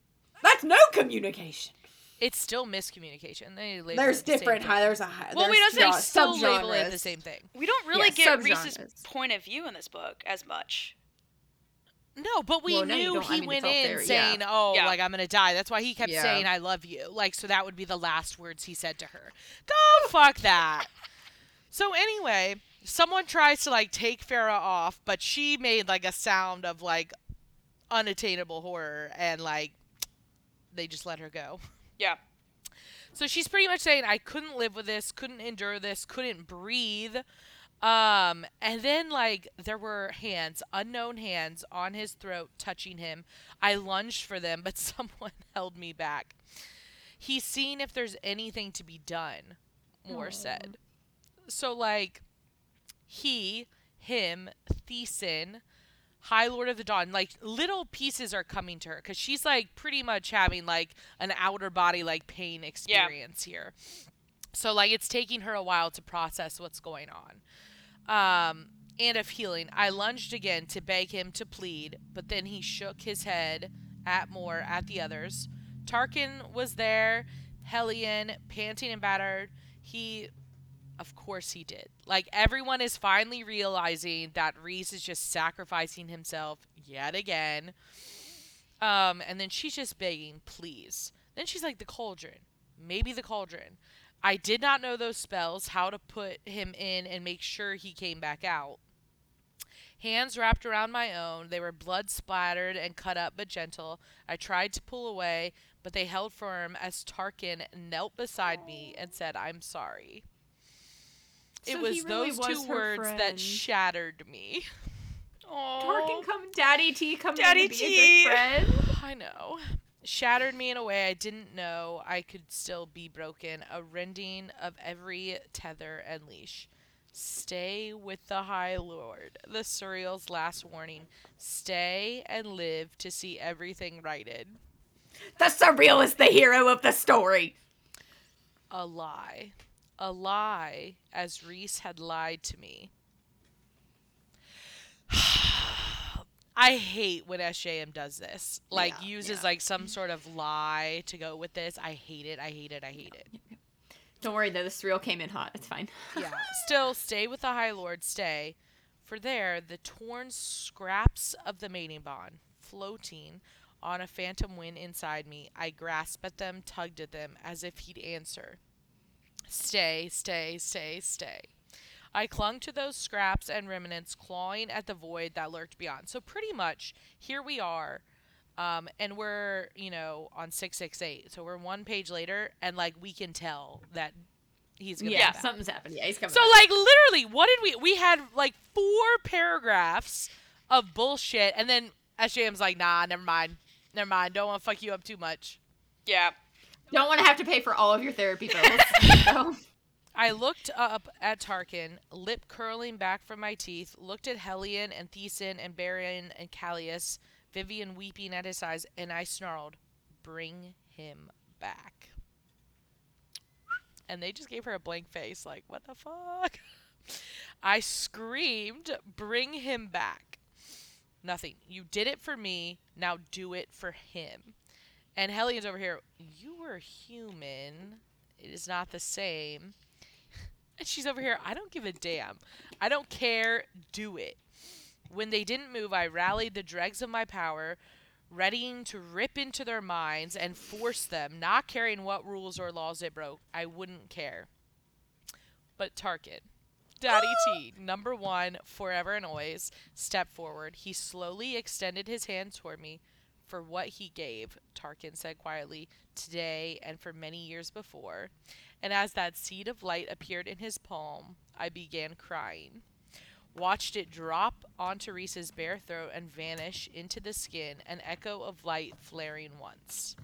That's no communication. It's still miscommunication. They label There's it the different. thing. Hi, there's a high. Well, we don't say They still label it the same thing. We don't really Yeah, get Rhys's point of view in this book as much. No, but we Well, knew don't- I he mean, went it's all in yeah. saying, "Oh, Yeah. like I'm gonna die." That's why he kept Yeah. saying, "I love you." Like, so that would be the last words he said to her. Go fuck that. so anyway, someone tries to like take Feyre off, but she made like a sound of like unattainable horror, and like they just let her go. Yeah. So she's pretty much saying, I couldn't live with this, couldn't endure this, couldn't breathe. Um, and then like there were hands, unknown hands on his throat touching him. I lunged for them, but someone held me back. He's seeing if there's anything to be done, Mor said. So like he, him, Thesan, High Lord of the Dawn, like little pieces are coming to her because she's like pretty much having like an outer body like pain experience here. So like it's taking her a while to process what's going on. Um, and of healing, I lunged again to beg him to plead, but then he shook his head at Mor at the others. Tarkin was there, Helion, panting and battered. He of course he did. Like everyone is finally realizing that Rhys is just sacrificing himself yet again. Um, and then she's just begging, please. Then she's like, the cauldron. Maybe the cauldron. I did not know those spells, how to put him in and make sure he came back out. Hands wrapped around my own, they were blood splattered and cut up but gentle. I tried to pull away, but they held firm as Tarkin knelt beside me and said, I'm sorry. It So was really those was two her words that shattered me. Oh. Tarkin come, Daddy T come Daddy in to be T. a good friend. I know. shattered me in a way I didn't know I could still be broken, a rending of every tether and leash. Stay with the High Lord, the Suriel's last warning. Stay and live to see everything righted. The Suriel is the hero of the story. A lie. A lie, as Rhys had lied to me. I hate when SJM does this. Like Yeah, uses yeah. like some sort of lie to go with this. I hate it. I hate it. I hate it. Don't worry though, this Suriel came in hot. It's fine. yeah. Still, stay with the High Lord, stay. For there, the torn scraps of the mating bond, floating on a phantom wind inside me, I grasped at them, tugged at them, as if he'd answer. Stay, stay, stay, stay. I clung to those scraps and remnants, clawing at the void that lurked beyond. So, pretty much, here we are. Um, and we're, you know, on 668. So, we're one page later, and, like, we can tell that he's going to Yeah, be back. something's happened. Yeah, he's coming. So back. like literally, what did we? We had like four paragraphs of bullshit, and then SJM's like, "Nah, never mind, never mind. Don't want to fuck you up too much." Yeah. Don't want to have to pay for all of your therapy bills. so, I looked up at Tarkin, lip curling back from my teeth. Looked at Helion and Thesan and Beron and Kallias, Viviane weeping at his sides, and I snarled, "Bring him back." And they just gave her a blank face, like, "What the fuck?" I screamed, Bring him back. Nothing. You did it for me. Now do it for him. And Helion's over here. You were human. It is not the same. And she's over here. I don't give a damn. I don't care. Do it. When they didn't move, I rallied the dregs of my power, readying to rip into their minds and force them, not caring what rules or laws it broke. I wouldn't care. But Tarkin, Daddy ah! T, number one, forever and always, stepped forward. He slowly extended his hand toward me. For what he gave, Tarkin said quietly, today and for many years before. And as that seed of light appeared in his palm, I began crying. Watched it drop onto Rhys's bare throat and vanish into the skin, an echo of light flaring once.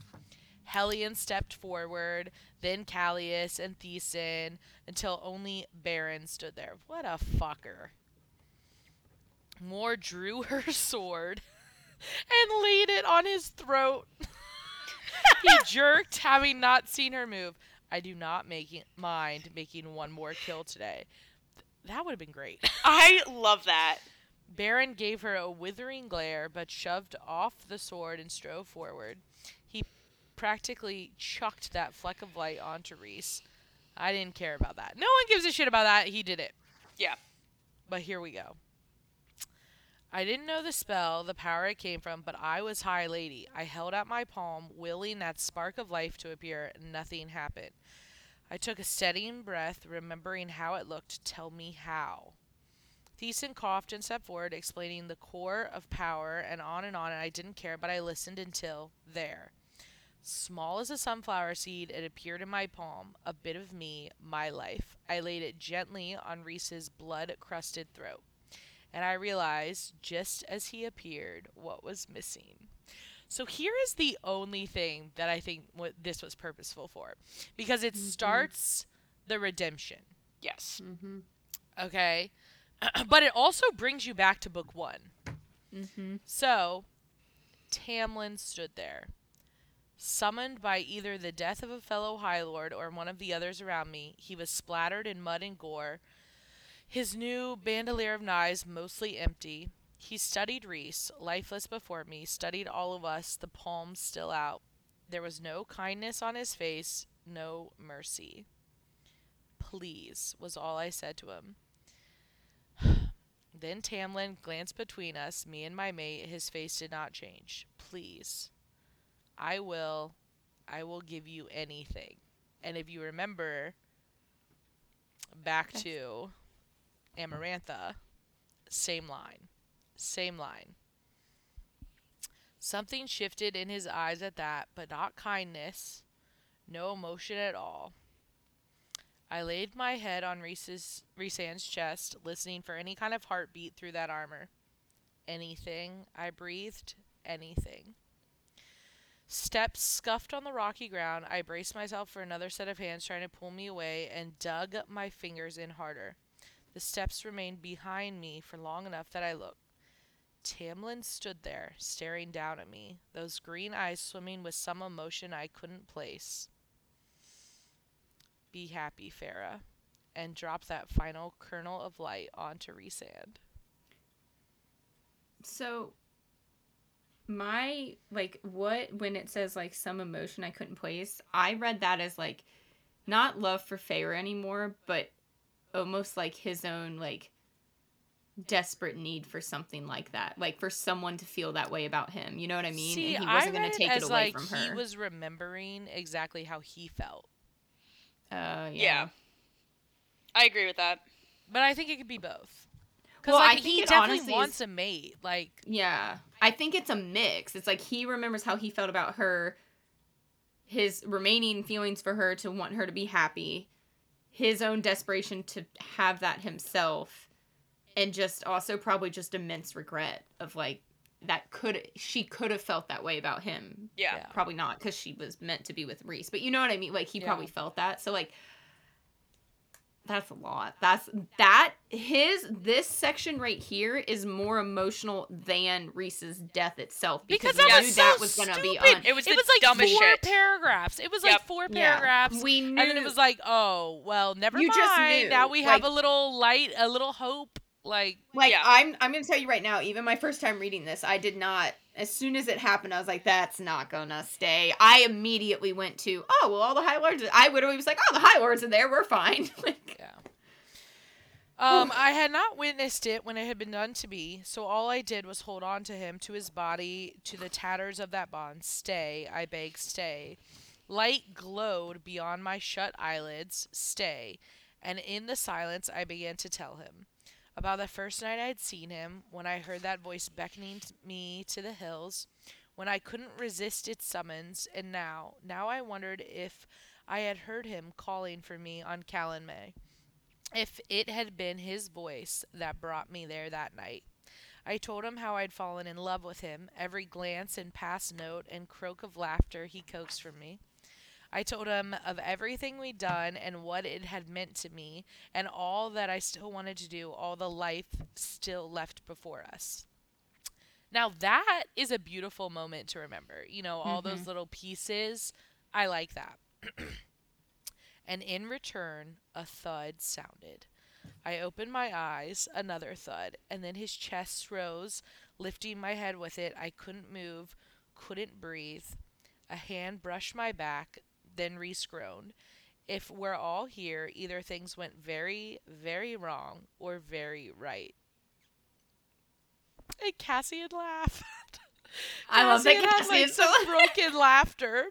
Helion stepped forward, then Kallias and Thesan, until only Beron stood there. What a fucker. Mor drew her sword and laid it on his throat. he jerked, having not seen her move. I do not make mind making one more kill today. Th- that would have been great. I love that. Beron gave her a withering glare, but shoved off the sword and strode forward. He practically chucked that fleck of light onto Rhys. I didn't care about that. No one gives a shit about that. He did it. Yeah. But here we go. I didn't know the spell, the power it came from, but I was High Lady. I held out my palm, willing that spark of life to appear. Nothing happened. I took a steadying breath, remembering how it looked. Tell me how. Thesan coughed and stepped forward, explaining the core of power and on and on, and I didn't care, but I listened until there. Small as a sunflower seed, it appeared in my palm, a bit of me, my life. I laid it gently on Rhys's blood crusted throat, and I realized, just as he appeared, what was missing. So here is the only thing that I think what this was purposeful for, because it starts the redemption. Yes. mm-hmm. Okay. but it also brings you back to book one. Mm-hmm. So, Tamlin stood there. Summoned by either the death of a fellow High Lord or one of the others around me, he was splattered in mud and gore, his new bandolier of knives mostly empty. He studied Rhys, lifeless before me, studied all of us, the palms still out. There was no kindness on his face, no mercy. Please, was all I said to him. Then Tamlin glanced between us, me and my mate. His face did not change. Please. I will. I will give you anything. And if you remember back to Amarantha, same line. Same line. Something shifted in his eyes at that, but not kindness. No emotion at all. I laid my head on Rhys's chest, listening for any kind of heartbeat through that armor. Anything, I breathed, anything. Steps scuffed on the rocky ground. I braced myself for another set of hands trying to pull me away and dug my fingers in harder. The steps remained behind me for long enough that I looked. Tamlin stood there, staring down at me, those green eyes swimming with some emotion I couldn't place. Be happy, Feyre, and drop that final kernel of light onto Rhysand. So my like what when it says like some emotion I couldn't place, I read that as like not love for Feyre anymore, but almost like his own like desperate need for something like that, like for someone to feel that way about him. You know what I mean? See, and he wasn't going to take it it as, away like, from He was remembering exactly how he felt. uh, yeah. Yeah. I agree with that. But I think it could be both. Because Well, I like, think he definitely honestly wants is- a mate. Like, Yeah. I think it's a mix. It's like he remembers how he felt about her, his remaining feelings for her to want her to be happy, his own desperation to have that himself, and just also probably just immense regret of like that could she could have felt that way about him. Yeah. Yeah. Probably not because she was meant to be with Rhys, but you know what I mean. Like he Yeah. probably felt that. So like that's a lot. That's that his this section right here is more emotional than Rhys's death itself because we that Yes. knew was that was gonna stupid. be on. It was it was like four shit. paragraphs. It was like Yep. four Yeah. paragraphs. We knew and then it was like, oh, well, never You mind. just knew, Now we have like- a little light, a little hope. Like, like Yeah. I'm I'm gonna tell you right now, even my first time reading this, I did not as soon as it happened, I was like, that's not gonna stay. I immediately went to, oh well all the High Lords I literally was like, oh the High Lords are there, we're fine. like yeah. Um, I had not witnessed it when it had been done to me, so all I did was hold on to him, to his body, to the tatters of that bond. Stay, I beg, stay. Light glowed beyond my shut eyelids. Stay. And in the silence, I began to tell him about the first night I'd seen him, when I heard that voice beckoning me to the hills, when I couldn't resist its summons, and now, now I wondered if I had heard him calling for me on Calanmai if it had been his voice that brought me there that night. I told him how I'd fallen in love with him, every glance and past note and croak of laughter he coaxed from me. I told him of everything we'd done and what it had meant to me, and all that I still wanted to do, all the life still left before us. Now, that is a beautiful moment to remember. You know, all those mm-hmm. little pieces. I like that and in return, a thud sounded. I opened my eyes, another thud, and then his chest rose, lifting my head with it. I couldn't move, couldn't breathe. A hand brushed my back, then Rhys groaned. If we're all here, either things went very, very wrong or very right. And Cassian laughed. I love that Cassian had, like, so some broken laughter.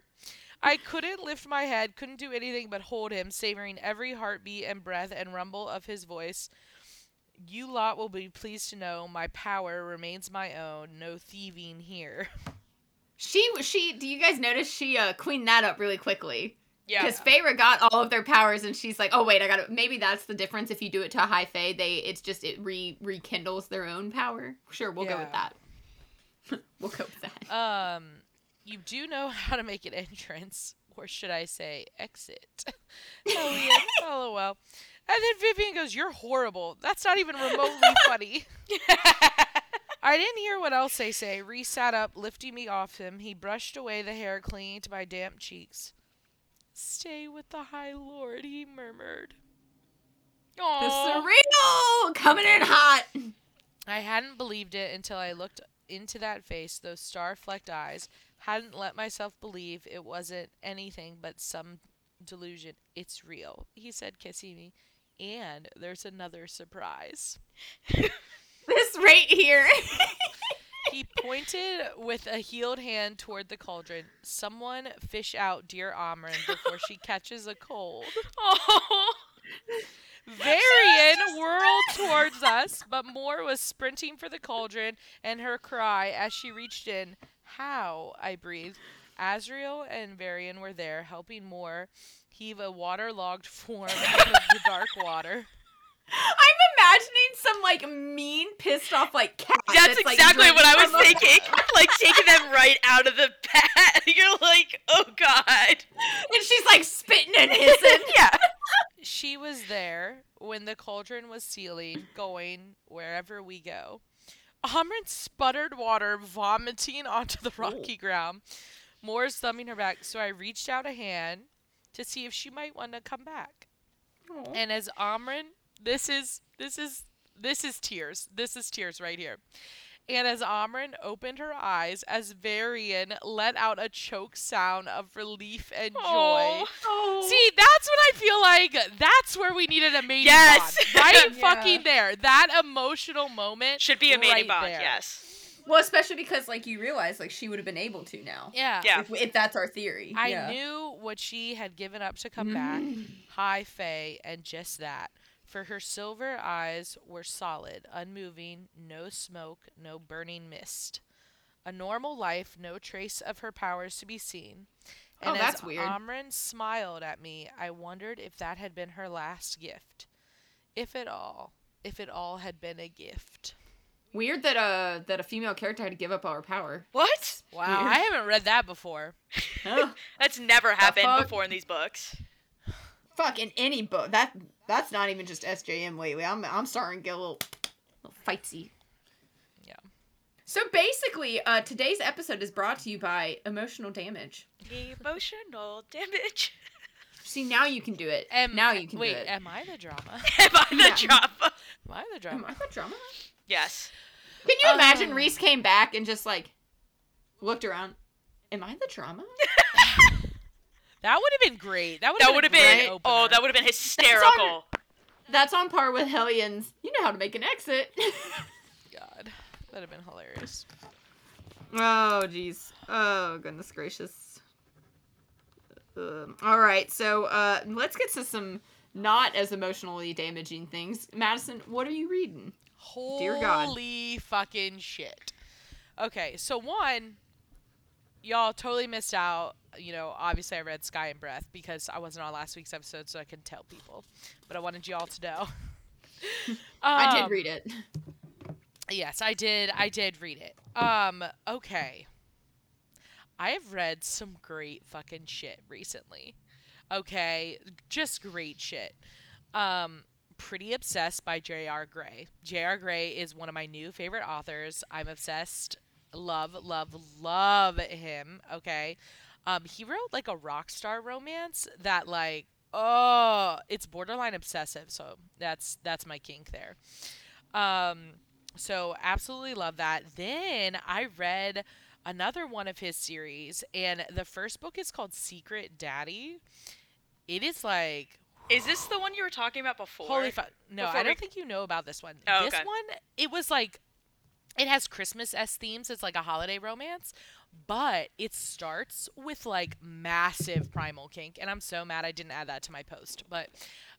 I couldn't lift my head, couldn't do anything but hold him, savoring every heartbeat and breath and rumble of his voice. You lot will be pleased to know my power remains my own. No thieving here. she she do you guys notice she uh cleaned that up really quickly? Yeah. Because Feyre got all of their powers, and she's like, "Oh wait, I got to Maybe that's the difference. If you do it to a high Fae, they it's just it re rekindles their own power. Sure, we'll go with that. we'll go with that. Um, you do know how to make an entrance, or should I say exit? Elliot, oh well. And then Viviane goes, "You're horrible. That's not even remotely funny." I didn't hear what else they say. Rhys sat up, lifting me off him. He brushed away the hair clinging to my damp cheeks. Stay with the High Lord, he murmured. The Aw. Suriel coming in hot. I hadn't believed it until I looked into that face, those star flecked eyes. Hadn't let myself believe it wasn't anything but some delusion. It's real, he said, kissing me. And there's another surprise. This right here. He pointed with a healed hand toward the cauldron. Someone fish out dear Amren before she catches a cold. Aw. Varian whirled towards us, but Mor was sprinting for the cauldron, and her cry as she reached in, How? I breathed. Azriel and Varian were there, helping Mor heave a waterlogged form out of the dark water. I'm imagining some like mean, pissed off like cat. That's, like, exactly what I was thinking. like taking them right out of the bat. You're like, oh god. and she's like spitting and hissing. Yeah. She was there when the cauldron was sealing, going wherever we go. Amren sputtered water, vomiting onto the rocky ground. Mor's thumbing her back, so I reached out a hand to see if she might want to come back. And as Amren, this is this is this is tears. This is tears right here. And as Amren opened her eyes, as Varian let out a choke sound of relief and joy. Aw. Oh. See, that's when I feel like that's where we needed a mating Yes. bond. Right Yeah. fucking there. That emotional moment Should be a mating right bond, there. yes. Well, especially because like you realize like she would have been able to now. Yeah. Yeah. If, if that's our theory. I yeah. knew what she had given up to come mm-hmm. back. High Fae, and just that. For her silver eyes were solid, unmoving, no smoke, no burning mist. A normal life, no trace of her powers to be seen. Oh, And that's as weird. Amren smiled at me, I wondered if that had been her last gift. If at all. If it all had been a gift. Weird that uh that a female character had to give up all her power. What? Wow, Weird. I haven't read that before. Huh. That's never happened before in these books. Fuck in any book. That that's not even just SJM lately. I'm I'm starting to get a little, little fightsy. Yeah. So basically, uh, today's episode is brought to you by Emotional Damage. Emotional damage. See, now you can do it. Am, now you can wait, do it. am I the drama? Am I the Yeah. drama? Am I the drama? Am? I the drama? Yes. Can you imagine Uh. Rhys came back and just like looked around? Am I the drama? That would have been great. That would have would been, been great oh, that would have been hysterical. That's on par with Helions. You know how to make an exit. God, that'd have been hilarious. Oh, jeez. Oh, goodness gracious. Um, all right, so uh, let's get to some not as emotionally damaging things. Madison, what are you reading? Holy Dear God. fucking shit. Okay, so one, y'all totally missed out. You know, obviously I read Sky and Breath because I wasn't on last week's episode, so I couldn't tell people. But I wanted y'all to know. I did Um, read it. Yes, I did. I did read it. Um, okay. I have read some great fucking shit recently. Okay, just great shit. Um, pretty obsessed by J.R. Gray. J.R. Gray is one of my new favorite authors. I'm obsessed. Love, love, love him. Okay. Um, he wrote like a rock star romance that like oh, it's borderline obsessive. So that's that's my kink there. Um, so absolutely love that. Then I read another one of his series, and the first book is called Secret Daddy. It is like Is this the one you were talking about before? holy fuck. No, before I don't we- think you know about this one. Oh, this okay. one, it was like it has Christmas s themes. It's like a holiday romance, but it starts with like massive primal kink, and I'm so mad I didn't add that to my post. But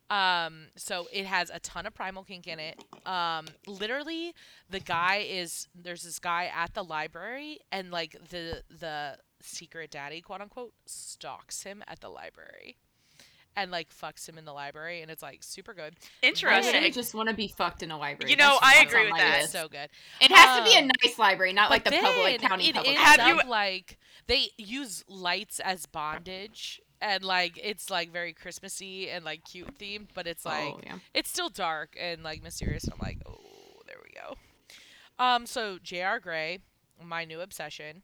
um, so it has a ton of primal kink in it. Um, literally, the guy is there's this guy at the library, and like the the secret daddy, quote unquote, stalks him at the library. And like fucks him in the library, and it's like super good. Interesting. I just want to be fucked in a library. You know, That's I agree with that. list. so good. It has to be a Um, nice library, not like the But public then county it public. ends Have you- up, like they use lights as bondage and like it's like very Christmassy and like cute themed, but it's like oh, yeah. it's still dark and like mysterious. And I'm like, oh, there we go. Um, so J.R. Gray, my new obsession,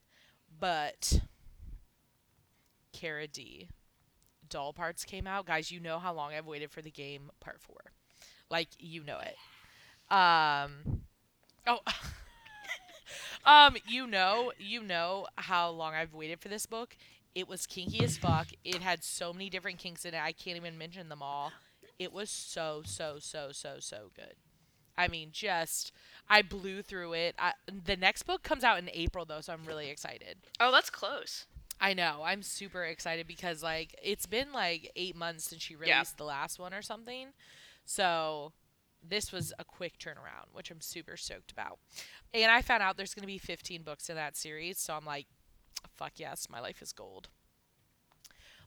but Cara D. Doll Parts came out, guys. You know how long I've waited for the game part four, like you know it. Um, oh. um, you know, you know how long I've waited for this book. It was kinky as fuck. It had so many different kinks in it. I can't even mention them all. It was so so so so so good. I mean, just I blew through it. I, the next book comes out in April though, so I'm really excited. Oh, that's close. I know. I'm super excited because like it's been like 8 months since she released Yeah. the last one or something. So this was a quick turnaround, which I'm super stoked about. And I found out there's going to be 15 books in that series, so I'm like fuck yes, my life is gold.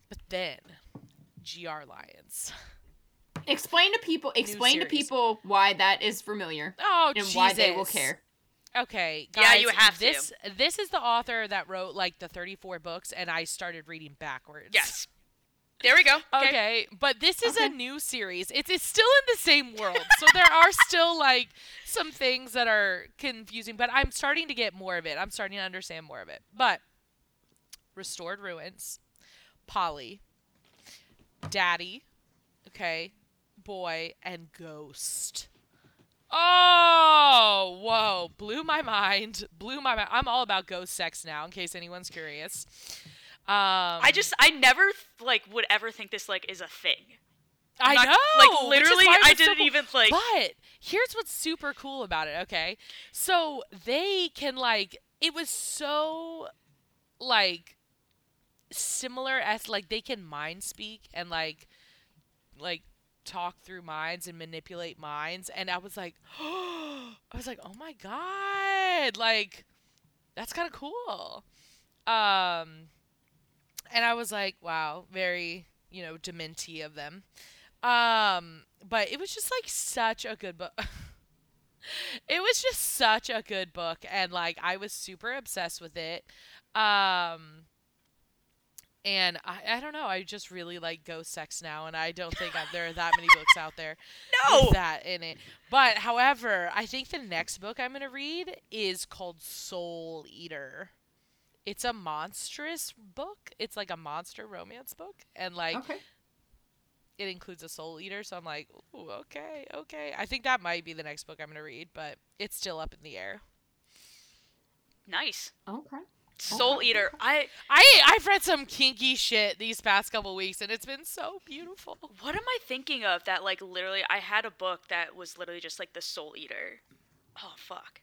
But then GR Lions. Explain to people. Explain to people why that is familiar Oh, and why they will care. Okay, guys, Yeah, you have to. this, This is the author that wrote like the 34 books, and I started reading backwards. Yes. There we go. Okay. but this is Okay. a new series. It's it's still in the same world, so there are still like some things that are confusing. But I'm starting to get more of it. I'm starting to understand more of it. But restored ruins, Polly, Daddy, okay, boy, and Ghost. Oh, whoa! Blew my mind. Blew my mind. I'm all about ghost sex now. In case anyone's curious. Um, I just I never like would ever think this like is a thing. I Not- know. Like literally, I didn't even like. But here's what's super cool about it, okay? So they can like it was so like similar as like they can mind speak and like like talk through minds and manipulate minds and I was like I was like, "Oh my god." Like that's kind of cool. Um and I was like, "Wow, very, you know, dementi of them." Um, but it was just like such a good book. it was just such a good book and like I was super obsessed with it. Um and I, I don't know, I just really like ghost sex now and I don't think there are that many books out there No. with that in it. But however, I think the next book I'm going to read is called Soul Eater. It's a monstrous book. It's like a monster romance book and like Okay. it includes a soul eater, so I'm like, ooh, okay, okay. I think that might be the next book I'm gonna read, but it's still up in the air. Nice. Okay. Soul Okay. Eater. I I I've read some kinky shit these past couple weeks, and it's been so beautiful. what am I thinking of that like literally I had a book that was literally just like the Soul Eater. Oh fuck.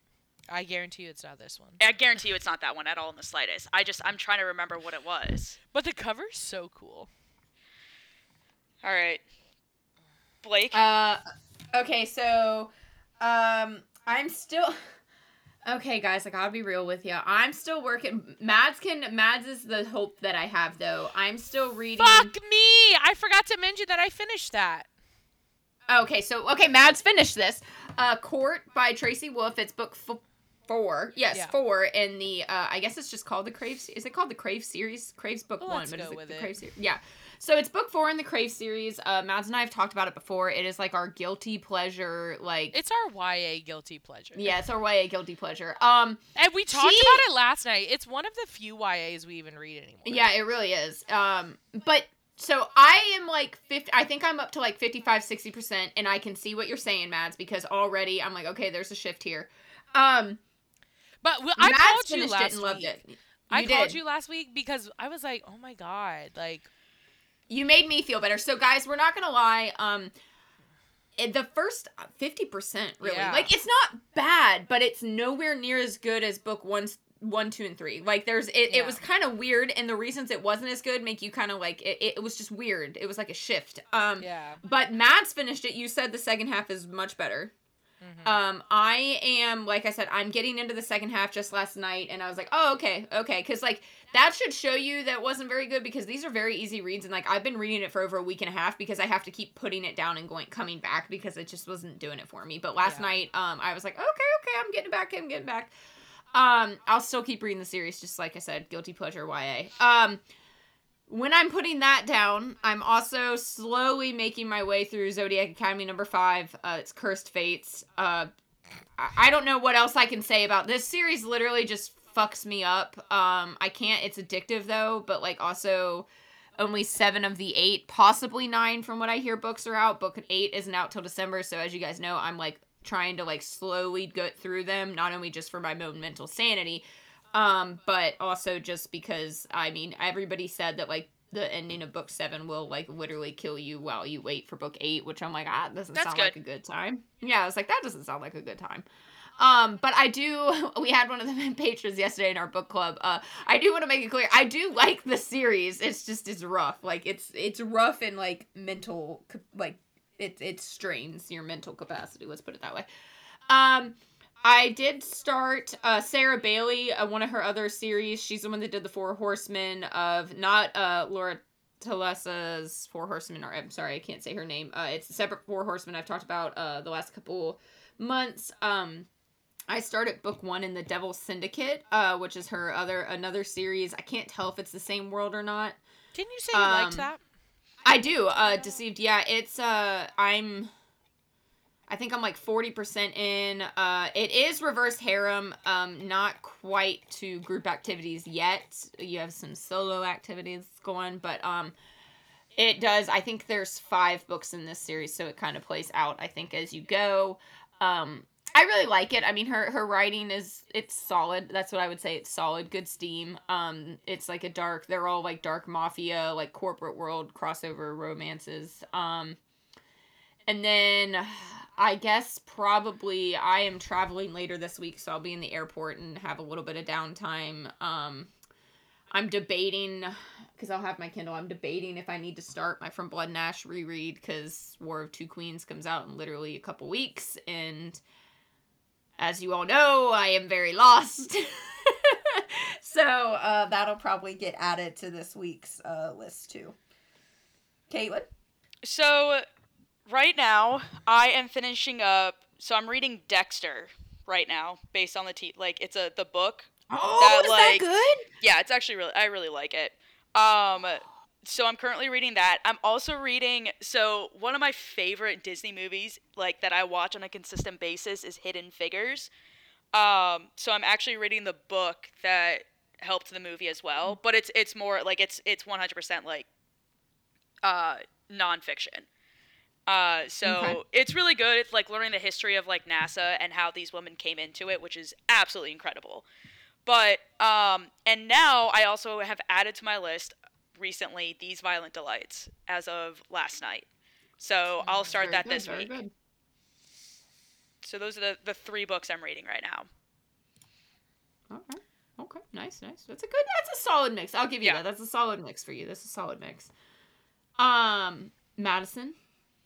I guarantee you, it's not this one. I guarantee you it's not that one at all in the slightest. I just I'm trying to remember what it was. But the cover's so cool. All right. Blake. Uh, okay, so, um, I'm still. Okay, guys, like I gotta be real with you. I'm still working. Mads can. Mads is the hope that I have, though. I'm still reading. Fuck me! I forgot to mention that I finished that. Okay, so okay, Mads finished this. Uh, Court by Tracy Wolf. It's book f- four. Yes, Yeah. four in the. Uh, I guess it's just called the Crave. se- Is it called the Crave series? Crave's book Well, one, let's but is go it with the it. Crave series? Yeah. So it's book four in the Crave series. Uh, Mads and I have talked about it before. It is like our guilty pleasure, like. It's our YA guilty pleasure. yeah, it's our YA guilty pleasure. Um, And we talked She- about it last night. It's one of the few YAs we even read anymore. Yeah, it really is. Um, but so I am like 50, I think I'm up to like 55, 60%, and I can see what you're saying, Mads, because already I'm like, okay, there's a shift here. Um, But well, I Mads called you last it and loved week. it. You I did. called you last week because I was like, oh my god, like You made me feel better. So, guys, we're not gonna lie. Um, the first 50%, really. Yeah. Like, it's not bad, but it's nowhere near as good as book one, one, two, and three. Like, there's it. Yeah. It was kind of weird, and the reasons it wasn't as good make you kind of like it, it. was just weird. It was like a shift. Um, yeah. But Mads finished it. You said the second half is much better. Mhm. Um, I am like I said, I'm getting into the second half just last night, and I was like, oh okay, okay, because like that should show you that wasn't very good because these are very easy reads, and like I've been reading it for over a week and a half because I have to keep putting it down and going coming back because it just wasn't doing it for me. But last Yeah. night, um, I was like, okay, okay, I'm getting back, I'm getting back. Um, I'll still keep reading the series, just like I said, guilty pleasure YA. Um, when I'm putting that down, I'm also slowly making my way through Zodiac Academy number five. Uh, it's Cursed Fates. Uh, I- don't know what else I can say about this series. Literally, just fucks me up. Um, I can't. It's addictive though, but like also only seven of the eight, possibly nine, from what I hear. Books are out. Book eight isn't out till December, so as you guys know, I'm like trying to like slowly go through them, not only just for my own mental sanity, um, but also just because I mean everybody said that like the ending of book seven will like literally kill you while you wait for book eight, which I'm like, ah, doesn't That's sound good. like a good time. Yeah, I was like, that doesn't sound like a good time. Um, but I do. We had one of the patrons yesterday in our book club. Uh, I do want to make it clear. I do like the series. It's just it's rough. Like it's it's rough and like mental like it it strains your mental capacity. Let's put it that way. Um, I did start uh, Sarah Bailey, uh, one of her other series. She's the one that did the Four Horsemen of not uh, Laura Thalassa's Four Horsemen. Or I'm sorry, I can't say her name. Uh, it's a separate Four Horsemen I've talked about uh the last couple months. Um, I started book one in the Devil Syndicate, uh, which is her other another series. I can't tell if it's the same world or not. Didn't you say you liked Um, that? I do. Uh, Deceived. Yeah, it's uh, I'm. I think I'm like forty percent in. Uh, it is reverse harem. Um, not quite to group activities yet. You have some solo activities going, but um, it does. I think there's five books in this series, so it kind of plays out. I think as you go. Um, I really like it. I mean, her her writing is it's solid. That's what I would say. It's solid, good steam. Um, it's like a dark. They're all like dark mafia, like corporate world crossover romances. Um, and then I guess probably I am traveling later this week, so I'll be in the airport and have a little bit of downtime. Um, I'm debating because I'll have my Kindle. I'm debating if I need to start my From Blood and Ash reread because War of Two Queens comes out in literally a couple weeks, and as you all know, I am very lost. so uh, that'll probably get added to this week's uh, list too. Caitlin. So, right now, I am finishing up. So I'm reading Dexter right now, based on the t. Like it's a the book. Oh, That, is like- that good? Yeah, it's actually really. I really like it. Um, so I'm currently reading that. I'm also reading. So one of my favorite Disney movies, like that I watch on a consistent basis, is Hidden Figures. Um, so I'm actually reading the book that helped the movie as well, but it's it's more like it's it's 100% like uh nonfiction. Uh, so Okay. it's really good. It's like learning the history of like NASA and how these women came into it, which is absolutely incredible. But um, and now I also have added to my list recently these Violent Delights as of last night. So I'll start Very that good, this week. good. So those are the, the three books I'm reading right now. Okay. Okay. Nice, nice. That's a good that's a solid mix. I'll give you Yeah. that. That's a solid mix for you. That's a solid mix. Um Madison,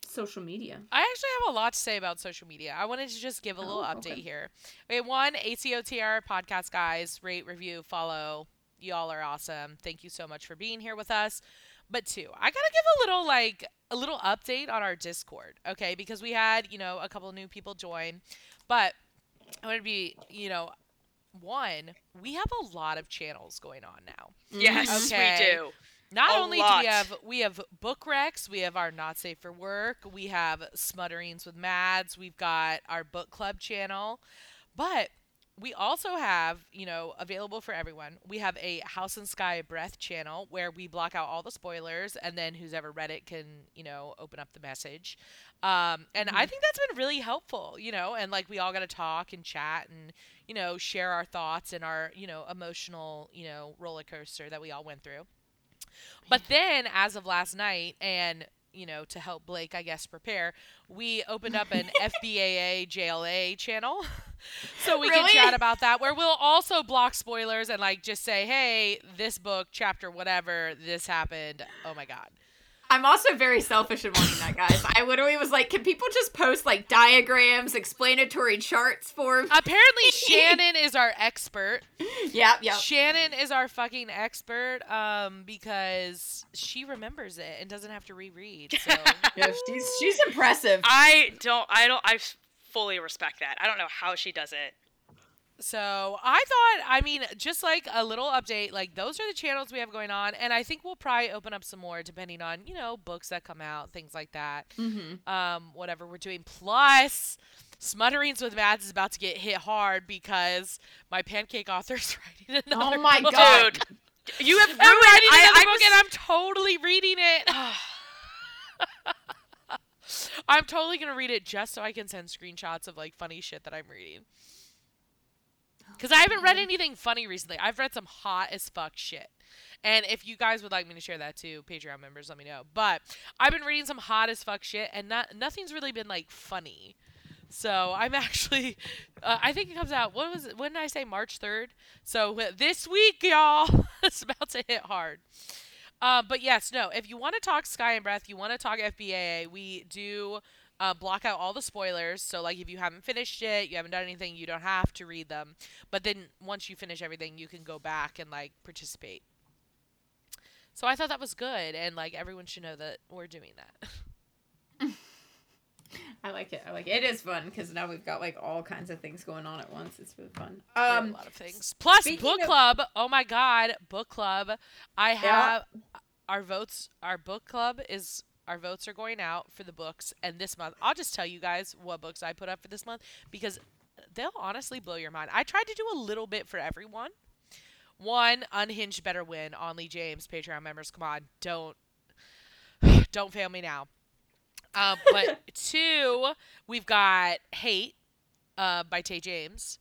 social media. I actually have a lot to say about social media. I wanted to just give a little Oh, update okay. here. Okay, one, ACOTR podcast guys, rate, review, follow. Y'all are awesome. Thank you so much for being here with us. But two, I gotta give a little like a little update on our Discord, okay? Because we had, you know, a couple new people join. But I want to be, you know, one, we have a lot of channels going on now. Yes, Okay. we do. Not A only do we have we have book recs, we have our not safe for work, we have smutterings with Mads, we've got our book club channel, but we also have, you know, available for everyone. We have a House and Sky Breath channel where we block out all the spoilers, and then who's ever read it can, you know, open up the message. Um, and I think that's been really helpful, you know, and like we all got to talk and chat and, you know, share our thoughts and our, you know, emotional, you know, roller coaster that we all went through. But then, as of last night, and you know, to help Blake, I guess, prepare, we opened up an FBAA JLA channel, so we Really? can chat about that. Where we'll also block spoilers and like just say, "Hey, this book, chapter, whatever, this happened. Oh my god." I'm also very selfish in wanting that, guys. I literally was like, can people just post like diagrams, explanatory charts for? Apparently, Shannon is our expert. yeah, yeah. Shannon is our fucking expert, um, because she remembers it and doesn't have to reread. So. Yeah, she's she's impressive. I don't. I don't. I fully respect that. I don't know how she does it. So I thought, I mean, just like a little update, like those are the channels we have going on, and I think we'll probably open up some more depending on you know books that come out, things like that. Mm-hmm. Um, whatever we're doing. Plus, Smutterings with Mads is about to get hit hard because my pancake author's writing another. Oh my book. God. Dude, you have ruined. I'm writing I, another I book, was- and I'm totally reading it. I'm totally gonna read it just so I can send screenshots of like funny shit that I'm reading. Because I haven't read anything funny recently. I've read some hot as fuck shit. And if you guys would like me to share that too, Patreon members, let me know. But I've been reading some hot as fuck shit, and not nothing's really been like funny. So I'm actually, uh, I think it comes out. What was it? When did I say March third? So this week, y'all, it's about to hit hard. Uh, but yes, no. If you want to talk Sky and Breath, you want to talk FBAA, we do uh, block out all the spoilers. So like, if you haven't finished it, you haven't done anything, you don't have to read them. But then once you finish everything, you can go back and like participate. So I thought that was good, and like everyone should know that we're doing that. I like it. I like it. It is fun because now we've got like all kinds of things going on at once. It's really fun. Um, a lot of things. Plus, book of- club. Oh my god, book club! I have our votes. Our book club is our votes are going out for the books, and this month I'll just tell you guys what books I put up for this month because they'll honestly blow your mind. I tried to do a little bit for everyone. One, Unhinged Better Win on Lee James Patreon members. Come on, don't don't fail me now. Um, but two, we've got Hate uh, by Tate James,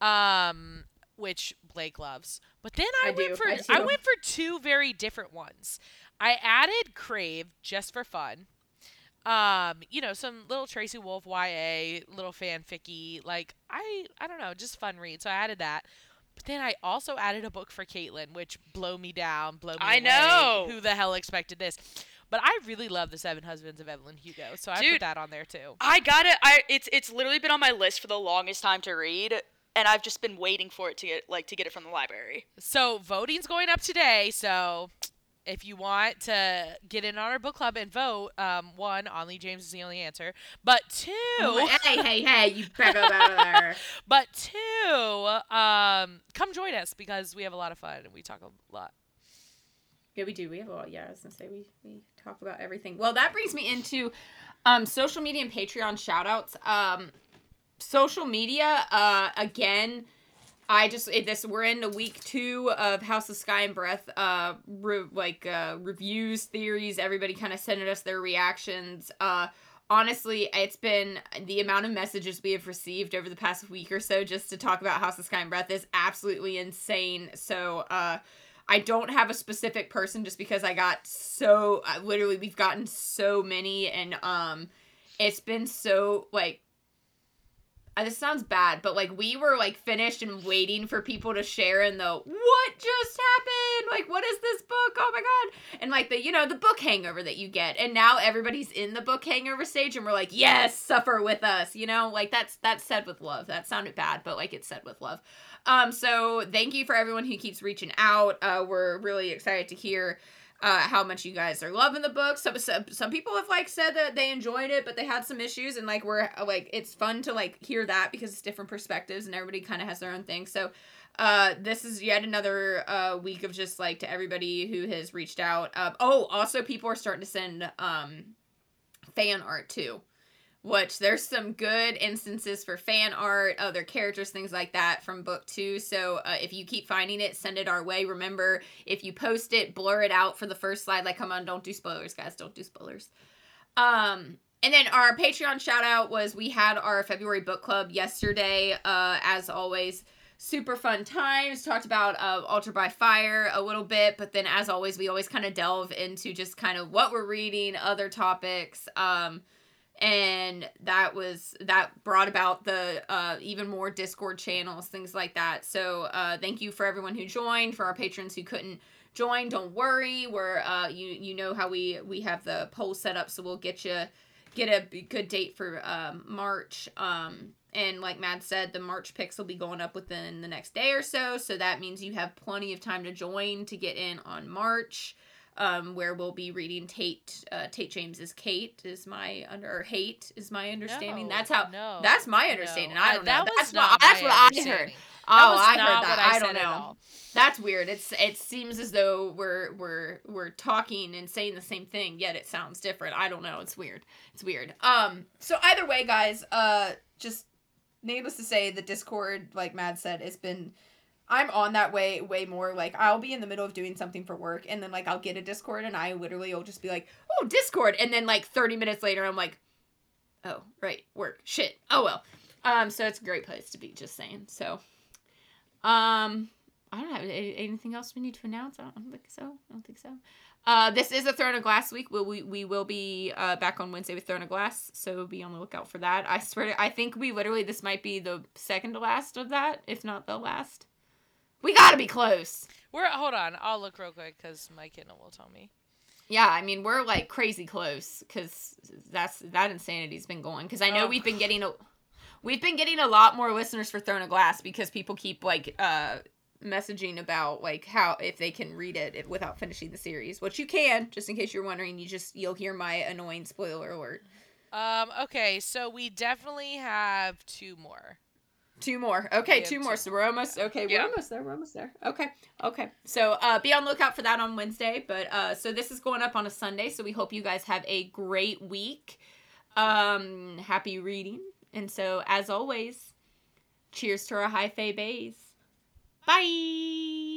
um, which Blake loves. But then I, I went do, for I I went for two very different ones. I added Crave just for fun. Um, you know, some little Tracy Wolf YA, little fanficky, like I I don't know, just fun read. So I added that. But then I also added a book for Caitlin, which blow me down, blow me down. I away. know. Who the hell expected this? But I really love the Seven Husbands of Evelyn Hugo, so I put that on there too. I got it. I it's it's literally been on my list for the longest time to read, and I've just been waiting for it to get like to get it from the library. So voting's going up today. So if you want to get in on our book club and vote, um, one, Only James is the only answer. But two, Oh hey, hey, hey! You out of there. but two, um, come join us because we have a lot of fun and we talk a lot. Yeah, we do. We have a lot. Yeah, I was gonna say we we talk about everything. Well, that brings me into um social media and Patreon shout outs. Um social media, uh again, I just it, this we're in the week two of House of Sky and Breath uh re, like uh reviews, theories, everybody kind of sending us their reactions. Uh honestly, it's been the amount of messages we have received over the past week or so just to talk about House of Sky and Breath is absolutely insane. So, uh I don't have a specific person just because I got so uh, literally we've gotten so many and um it's been so like uh, this sounds bad, but like we were like finished and waiting for people to share in the what just happened? Like what is this book? Oh my god. And like the you know, the book hangover that you get. And now everybody's in the book hangover stage and we're like, "Yes, suffer with us." You know? Like that's that's said with love. That sounded bad, but like it's said with love. Um so thank you for everyone who keeps reaching out. Uh we're really excited to hear uh, how much you guys are loving the book. Some, some some people have like said that they enjoyed it, but they had some issues, and like we're like it's fun to like hear that because it's different perspectives, and everybody kind of has their own thing. So, uh, this is yet another uh week of just like to everybody who has reached out. Um, oh, also people are starting to send um fan art too. Which there's some good instances for fan art, other characters, things like that from book two. So uh, if you keep finding it, send it our way. Remember, if you post it, blur it out for the first slide. Like, come on, don't do spoilers, guys. Don't do spoilers. Um, and then our Patreon shout out was we had our February book club yesterday. Uh, as always, super fun times. Talked about uh, Altar by Fire a little bit, but then as always, we always kind of delve into just kind of what we're reading, other topics. Um, and that was that brought about the uh, even more discord channels things like that. So uh, thank you for everyone who joined for our patrons who couldn't join don't worry. We're uh, you you know how we we have the poll set up so we'll get you get a good date for um, march. Um, and like Mad said, the March picks will be going up within the next day or so. So that means you have plenty of time to join to get in on March um, where we'll be reading Tate. Uh, Tate James's Kate is my under or hate is my understanding. No, that's how. no, that's my understanding. no. I don't know. That was that's not what, that's what I heard. Oh, I heard that. I I, don't know. That's weird. It's it seems as though we're we're we're talking and saying the same thing, yet it sounds different. I don't know. It's weird. It's weird. Um. So either way, guys. Uh. Just needless to say, the Discord, like Mad said, has been. I'm on that way way more. Like I'll be in the middle of doing something for work, and then like I'll get a Discord, and I literally will just be like, "Oh, Discord," and then like 30 minutes later, I'm like, "Oh, right, work, shit. Oh well." Um. So it's a great place to be. Just saying. So. Um. I don't have anything else we need to announce. I don't, I don't think so. I don't think so. Uh, this is a Throne of Glass week. We'll, we we will be uh, back on Wednesday with Throne of Glass, so be on the lookout for that. I swear, to, I think we literally this might be the second to last of that, if not the last. We gotta be close. We're hold on. I'll look real quick because my Kindle will tell me. Yeah, I mean we're like crazy close because that's that insanity's been going. Because I know Oh. we've been getting a, we've been getting a lot more listeners for Throne of Glass because people keep like uh messaging about like how if they can read it without finishing the series, which you can. Just in case you're wondering, you just you'll hear my annoying spoiler alert. Um. Okay. So we definitely have two more. Two more. Okay, have two more. So we're almost okay. Yeah. We're almost there. We're almost there. Okay. Okay. So uh, be on lookout for that on Wednesday. But uh, so this is going up on a Sunday. So we hope you guys have a great week. Um, happy reading. And so as always, cheers to our high fae bays. Bye.